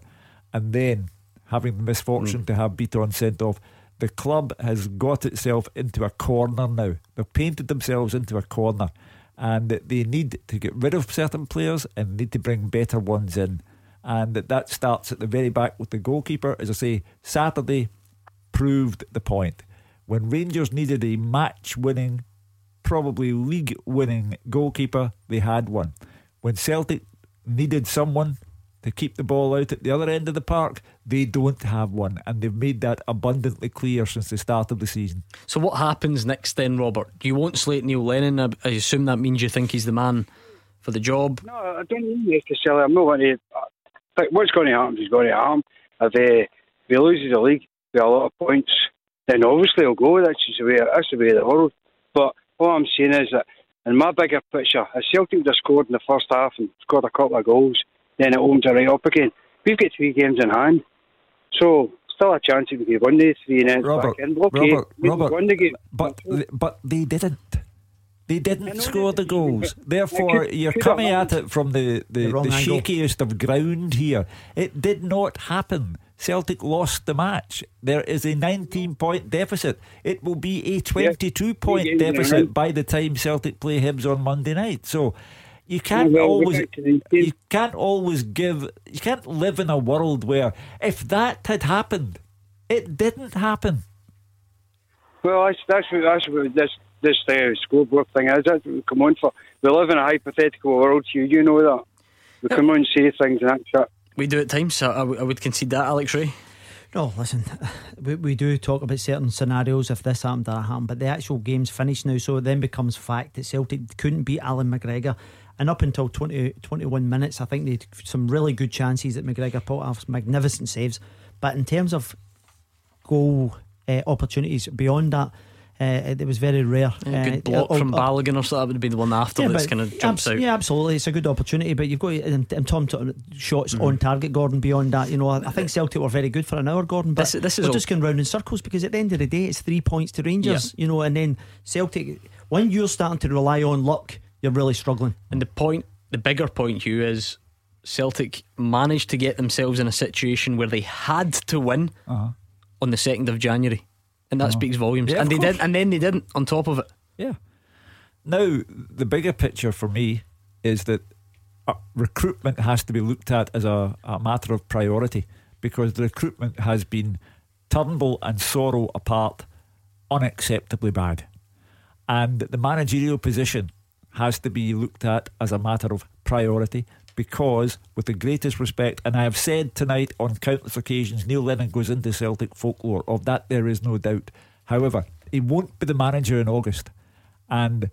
and then having the misfortune mm. to have Bitton sent off. The club has got itself into a corner now. They've painted themselves into a corner and they need to get rid of certain players and need to bring better ones in. And that, that starts at the very back with the goalkeeper. As I say, Saturday proved the point. When Rangers needed a match winning, probably league winning goalkeeper, they had one. When Celtic needed someone to keep the ball out at the other end of the park, they don't have one. And they've made that abundantly clear since the start of the season. So what happens next then, Robert? Do you won't slate Neil Lennon. I, I assume that means you think he's the man for the job. No, I don't mean necessarily. I'm not going to. But what's going to happen is going to happen. If, uh, if he loses the league with a lot of points, then obviously he'll go. That's just the way. That's the way of the world. But what I'm saying is that in my bigger picture, if Celtic would have scored in the first half and scored a couple of goals, then it opens it right up again. We've got three games in hand, so still a chance that we could win these three and then Robert, back in. Okay, Robert, we Robert, won the game. But but they didn't. They didn't score the goals. Therefore, could- you're could coming at it from the, the, The the, shakiest of ground here. It did not happen. Celtic lost the match. There is a 19 point deficit. It will be a 22 point games in a deficit by the time Celtic play Hibs on Monday night. So you can't well, always back you can't always give you can't live in a world where if that had happened, it didn't happen. Well, that's that's what, that's what this this uh, scoreboard thing is. That's what we come on for. We live in a hypothetical world, Hugh. You know that. We come on and say things and that's it. We do at times. So I, w- I would concede that, Alex Rae. No, listen, (sighs) we, we do talk about certain scenarios if this happened, that happened, but the actual game's finished now, so it then becomes fact that Celtic couldn't beat Allan McGregor. And up until 20, 21 minutes, I think they had some really good chances that McGregor put off, magnificent saves. But in terms of goal uh, opportunities beyond that, it was very rare. Yeah, Uh, good block uh, from uh, Balogun or so. That would be the one after yeah, that's kind of jumps abs- out. Yeah, absolutely. It's a good opportunity, but you've got and, and Tom talking about shots Mm-hmm. on target. Gordon beyond that, you know, I, I think Celtic were very good for an hour, Gordon. But This- this is we're all- just going round in circles because at the end of the day, it's three points to Rangers, you know, and then Celtic. When you're starting to rely on luck, you're really struggling. And the point, the bigger point, Hugh, is Celtic managed to get themselves in a situation where they had to win Uh-huh. on the second of January, and that Uh-huh. speaks volumes. Yeah, and they course. did, and then they didn't. On top of it, Yeah. Now, the bigger picture for me is that uh, recruitment has to be looked at as a, a matter of priority because the recruitment has been Turnbull and Soro apart unacceptably bad. And the managerial position has to be looked at as a matter of priority because, with the greatest respect, and I have said tonight on countless occasions, Neil Lennon goes into Celtic folklore. Of that, there is no doubt. However, he won't be the manager in August. And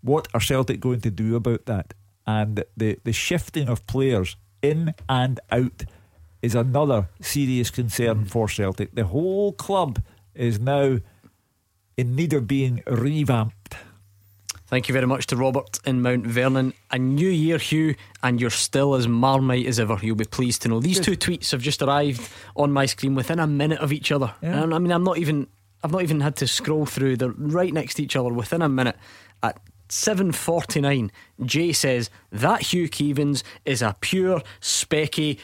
what are Celtic going to do about that? And the, the shifting of players in and out is another serious concern mm. for Celtic. The whole club is now in need of being revamped. Thank you very much to Robert in Mount Vernon. A new year, Hugh, and you're still as marmite as ever. You'll be pleased to know. These two tweets have just arrived on my screen within a minute of each other. Yeah. And I mean, I'm not even. I've not even had to scroll through. They're right next to each other within a minute. At 7:49, Jay says that Hugh Keevins is a pure specky.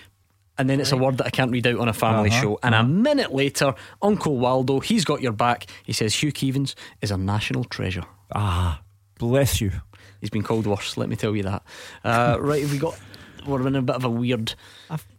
And then it's a word that I can't read out on a family Uh-huh, show. And a minute later, Uncle Waldo, he's got your back. He says Hugh Keevins is a national treasure. Ah, bless you. He's been called worse, let me tell you that. Uh, (laughs) right, have we got. We're in a bit of a weird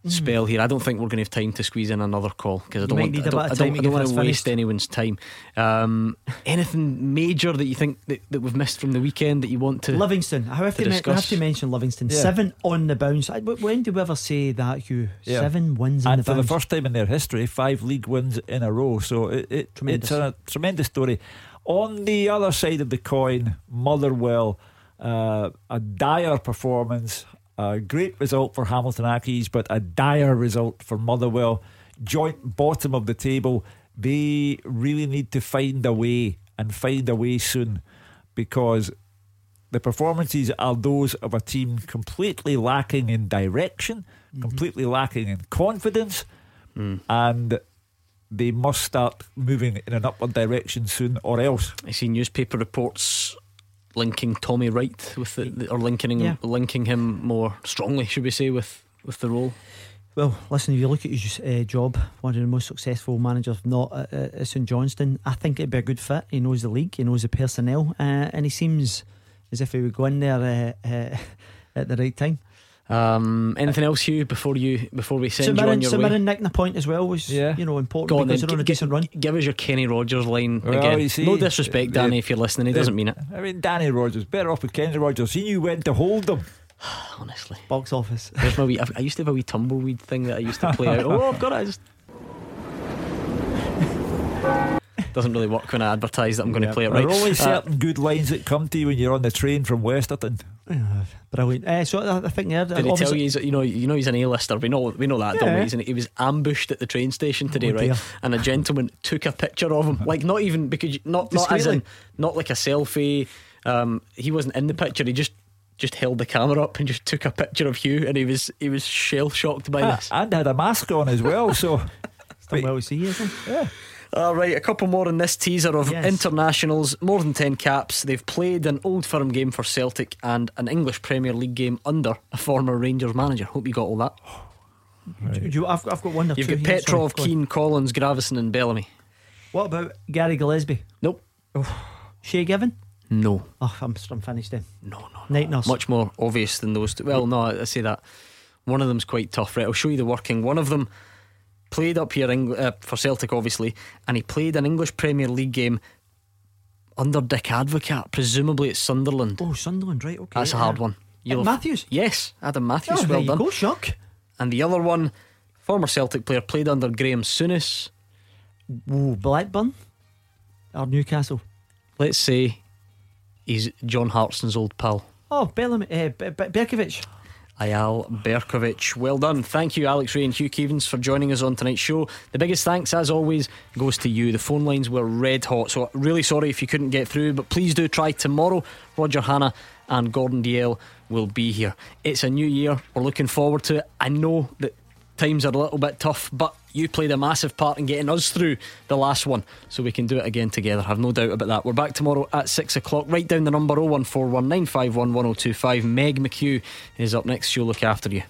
spell here. I don't think we're going to have time to squeeze in another call because I don't want, need don't, I don't, to I don't want to waste finished. anyone's time. Um, anything major that you think that, that we've missed from the weekend that you want to Livingston. I have to to, men- we have discuss? to mention Livingston. Yeah. Seven on the bounce. I- w- When do we ever say that, Hugh? Yeah. Seven wins on and the for bounce. the first time in their history, five league wins in a row. So it, it Tremendous. it's a tremendous story. On the other side of the coin, Motherwell, uh, a dire performance, a great result for Hamilton Accies, but a dire result for Motherwell. Joint bottom of the table. They really need to find a way and find a way soon because the performances are those of a team completely lacking in direction, completely lacking in confidence, and they must start moving in an upward direction soon, or else. I see newspaper reports linking Tommy Wright with the, the or linking Yeah. him, linking him more strongly, should we say, with with the role. Well, listen, if you look at his uh, job, one of the most successful managers, not at, at at St Johnstone, I think it'd be a good fit. He knows the league, he knows the personnel, uh, and he seems as if he would go in there uh, uh, (laughs) at the right time. Um, anything else, Hugh, before you before we send St you on your way? Mirren nicking a point as well was you know important Go on because then, they're on a gi- decent run. Give us your Kenny Rogers line Well, again. you see, no disrespect, the- Danny, if you're listening. He the- doesn't mean it. I mean, Danny Rogers, better off with Kenny Rogers. He knew when to hold them. (sighs) Honestly, box office. There's my wee, I used to have a wee tumbleweed thing that I used to play out. (laughs) Oh, I've got it. I just doesn't really work when I advertise that I'm going to play it right. There are only Uh, certain good lines that come to you when you're on the train from Westerton. Brilliant. Uh, so I, I think yeah, Did he tell obviously- you he's you know you know he's an A-lister? We know we know that, don't we? Yeah. He's an, he was ambushed at the train station today, Oh, right? dear. And a gentleman took a picture of him, like not even because you, not not as in not like a selfie. Um, he wasn't in the picture. He just just held the camera up and just took a picture of Hugh, and he was he was shell shocked by Ah, this. and had a mask on as well, so. (laughs) Done well to see you. Yeah. All right, a couple more in this teaser of Yes. internationals, more than 10 caps. They've played an old firm game for Celtic and an English Premier League game under a former Rangers manager. Hope you got all that. Do you- I've, I've got one You've got here, Petrov, sorry. Keane, Collins, Gravesen, and Bellamy. What about Gary Gillespie? Nope. Oh. Shay Given? No. Oh, I'm, I'm finished then. No, no. Night nurse. Much more obvious than those two. Well, no, I I say that. One of them's quite tough, right? I'll show you the working. One of them played up here Eng- uh, for Celtic, obviously, and he played an English Premier League game under Dick Advocaat, presumably at Sunderland. Oh, Sunderland, right? Okay. That's a hard one. Ed Matthews? Yes, Adam Matthews. Oh, well done. go, Shock. And the other one, former Celtic player, played under Graham Souness. Ooh, Blackburn or Newcastle? Let's say he's John Hartson's old pal. Oh, Bellamy, uh, B- B- Berkovic. Eyal Berkovic. Well done. Thank you, Alex Rae and Hugh Keevins, for joining us on tonight's show. The biggest thanks, as always, goes to you. The phone lines were red hot, so really sorry if you couldn't get through, but please do try tomorrow. Roger Hanna and Gordon Dalziel will be here. It's a new year. We're looking forward to it. I know that times are a little bit tough, but you played a massive part in getting us through the last one, so we can do it again together. I've no doubt about that. We're back tomorrow at six o'clock. Write down the number 01419511025. Meg McHugh is up next. She'll look after you.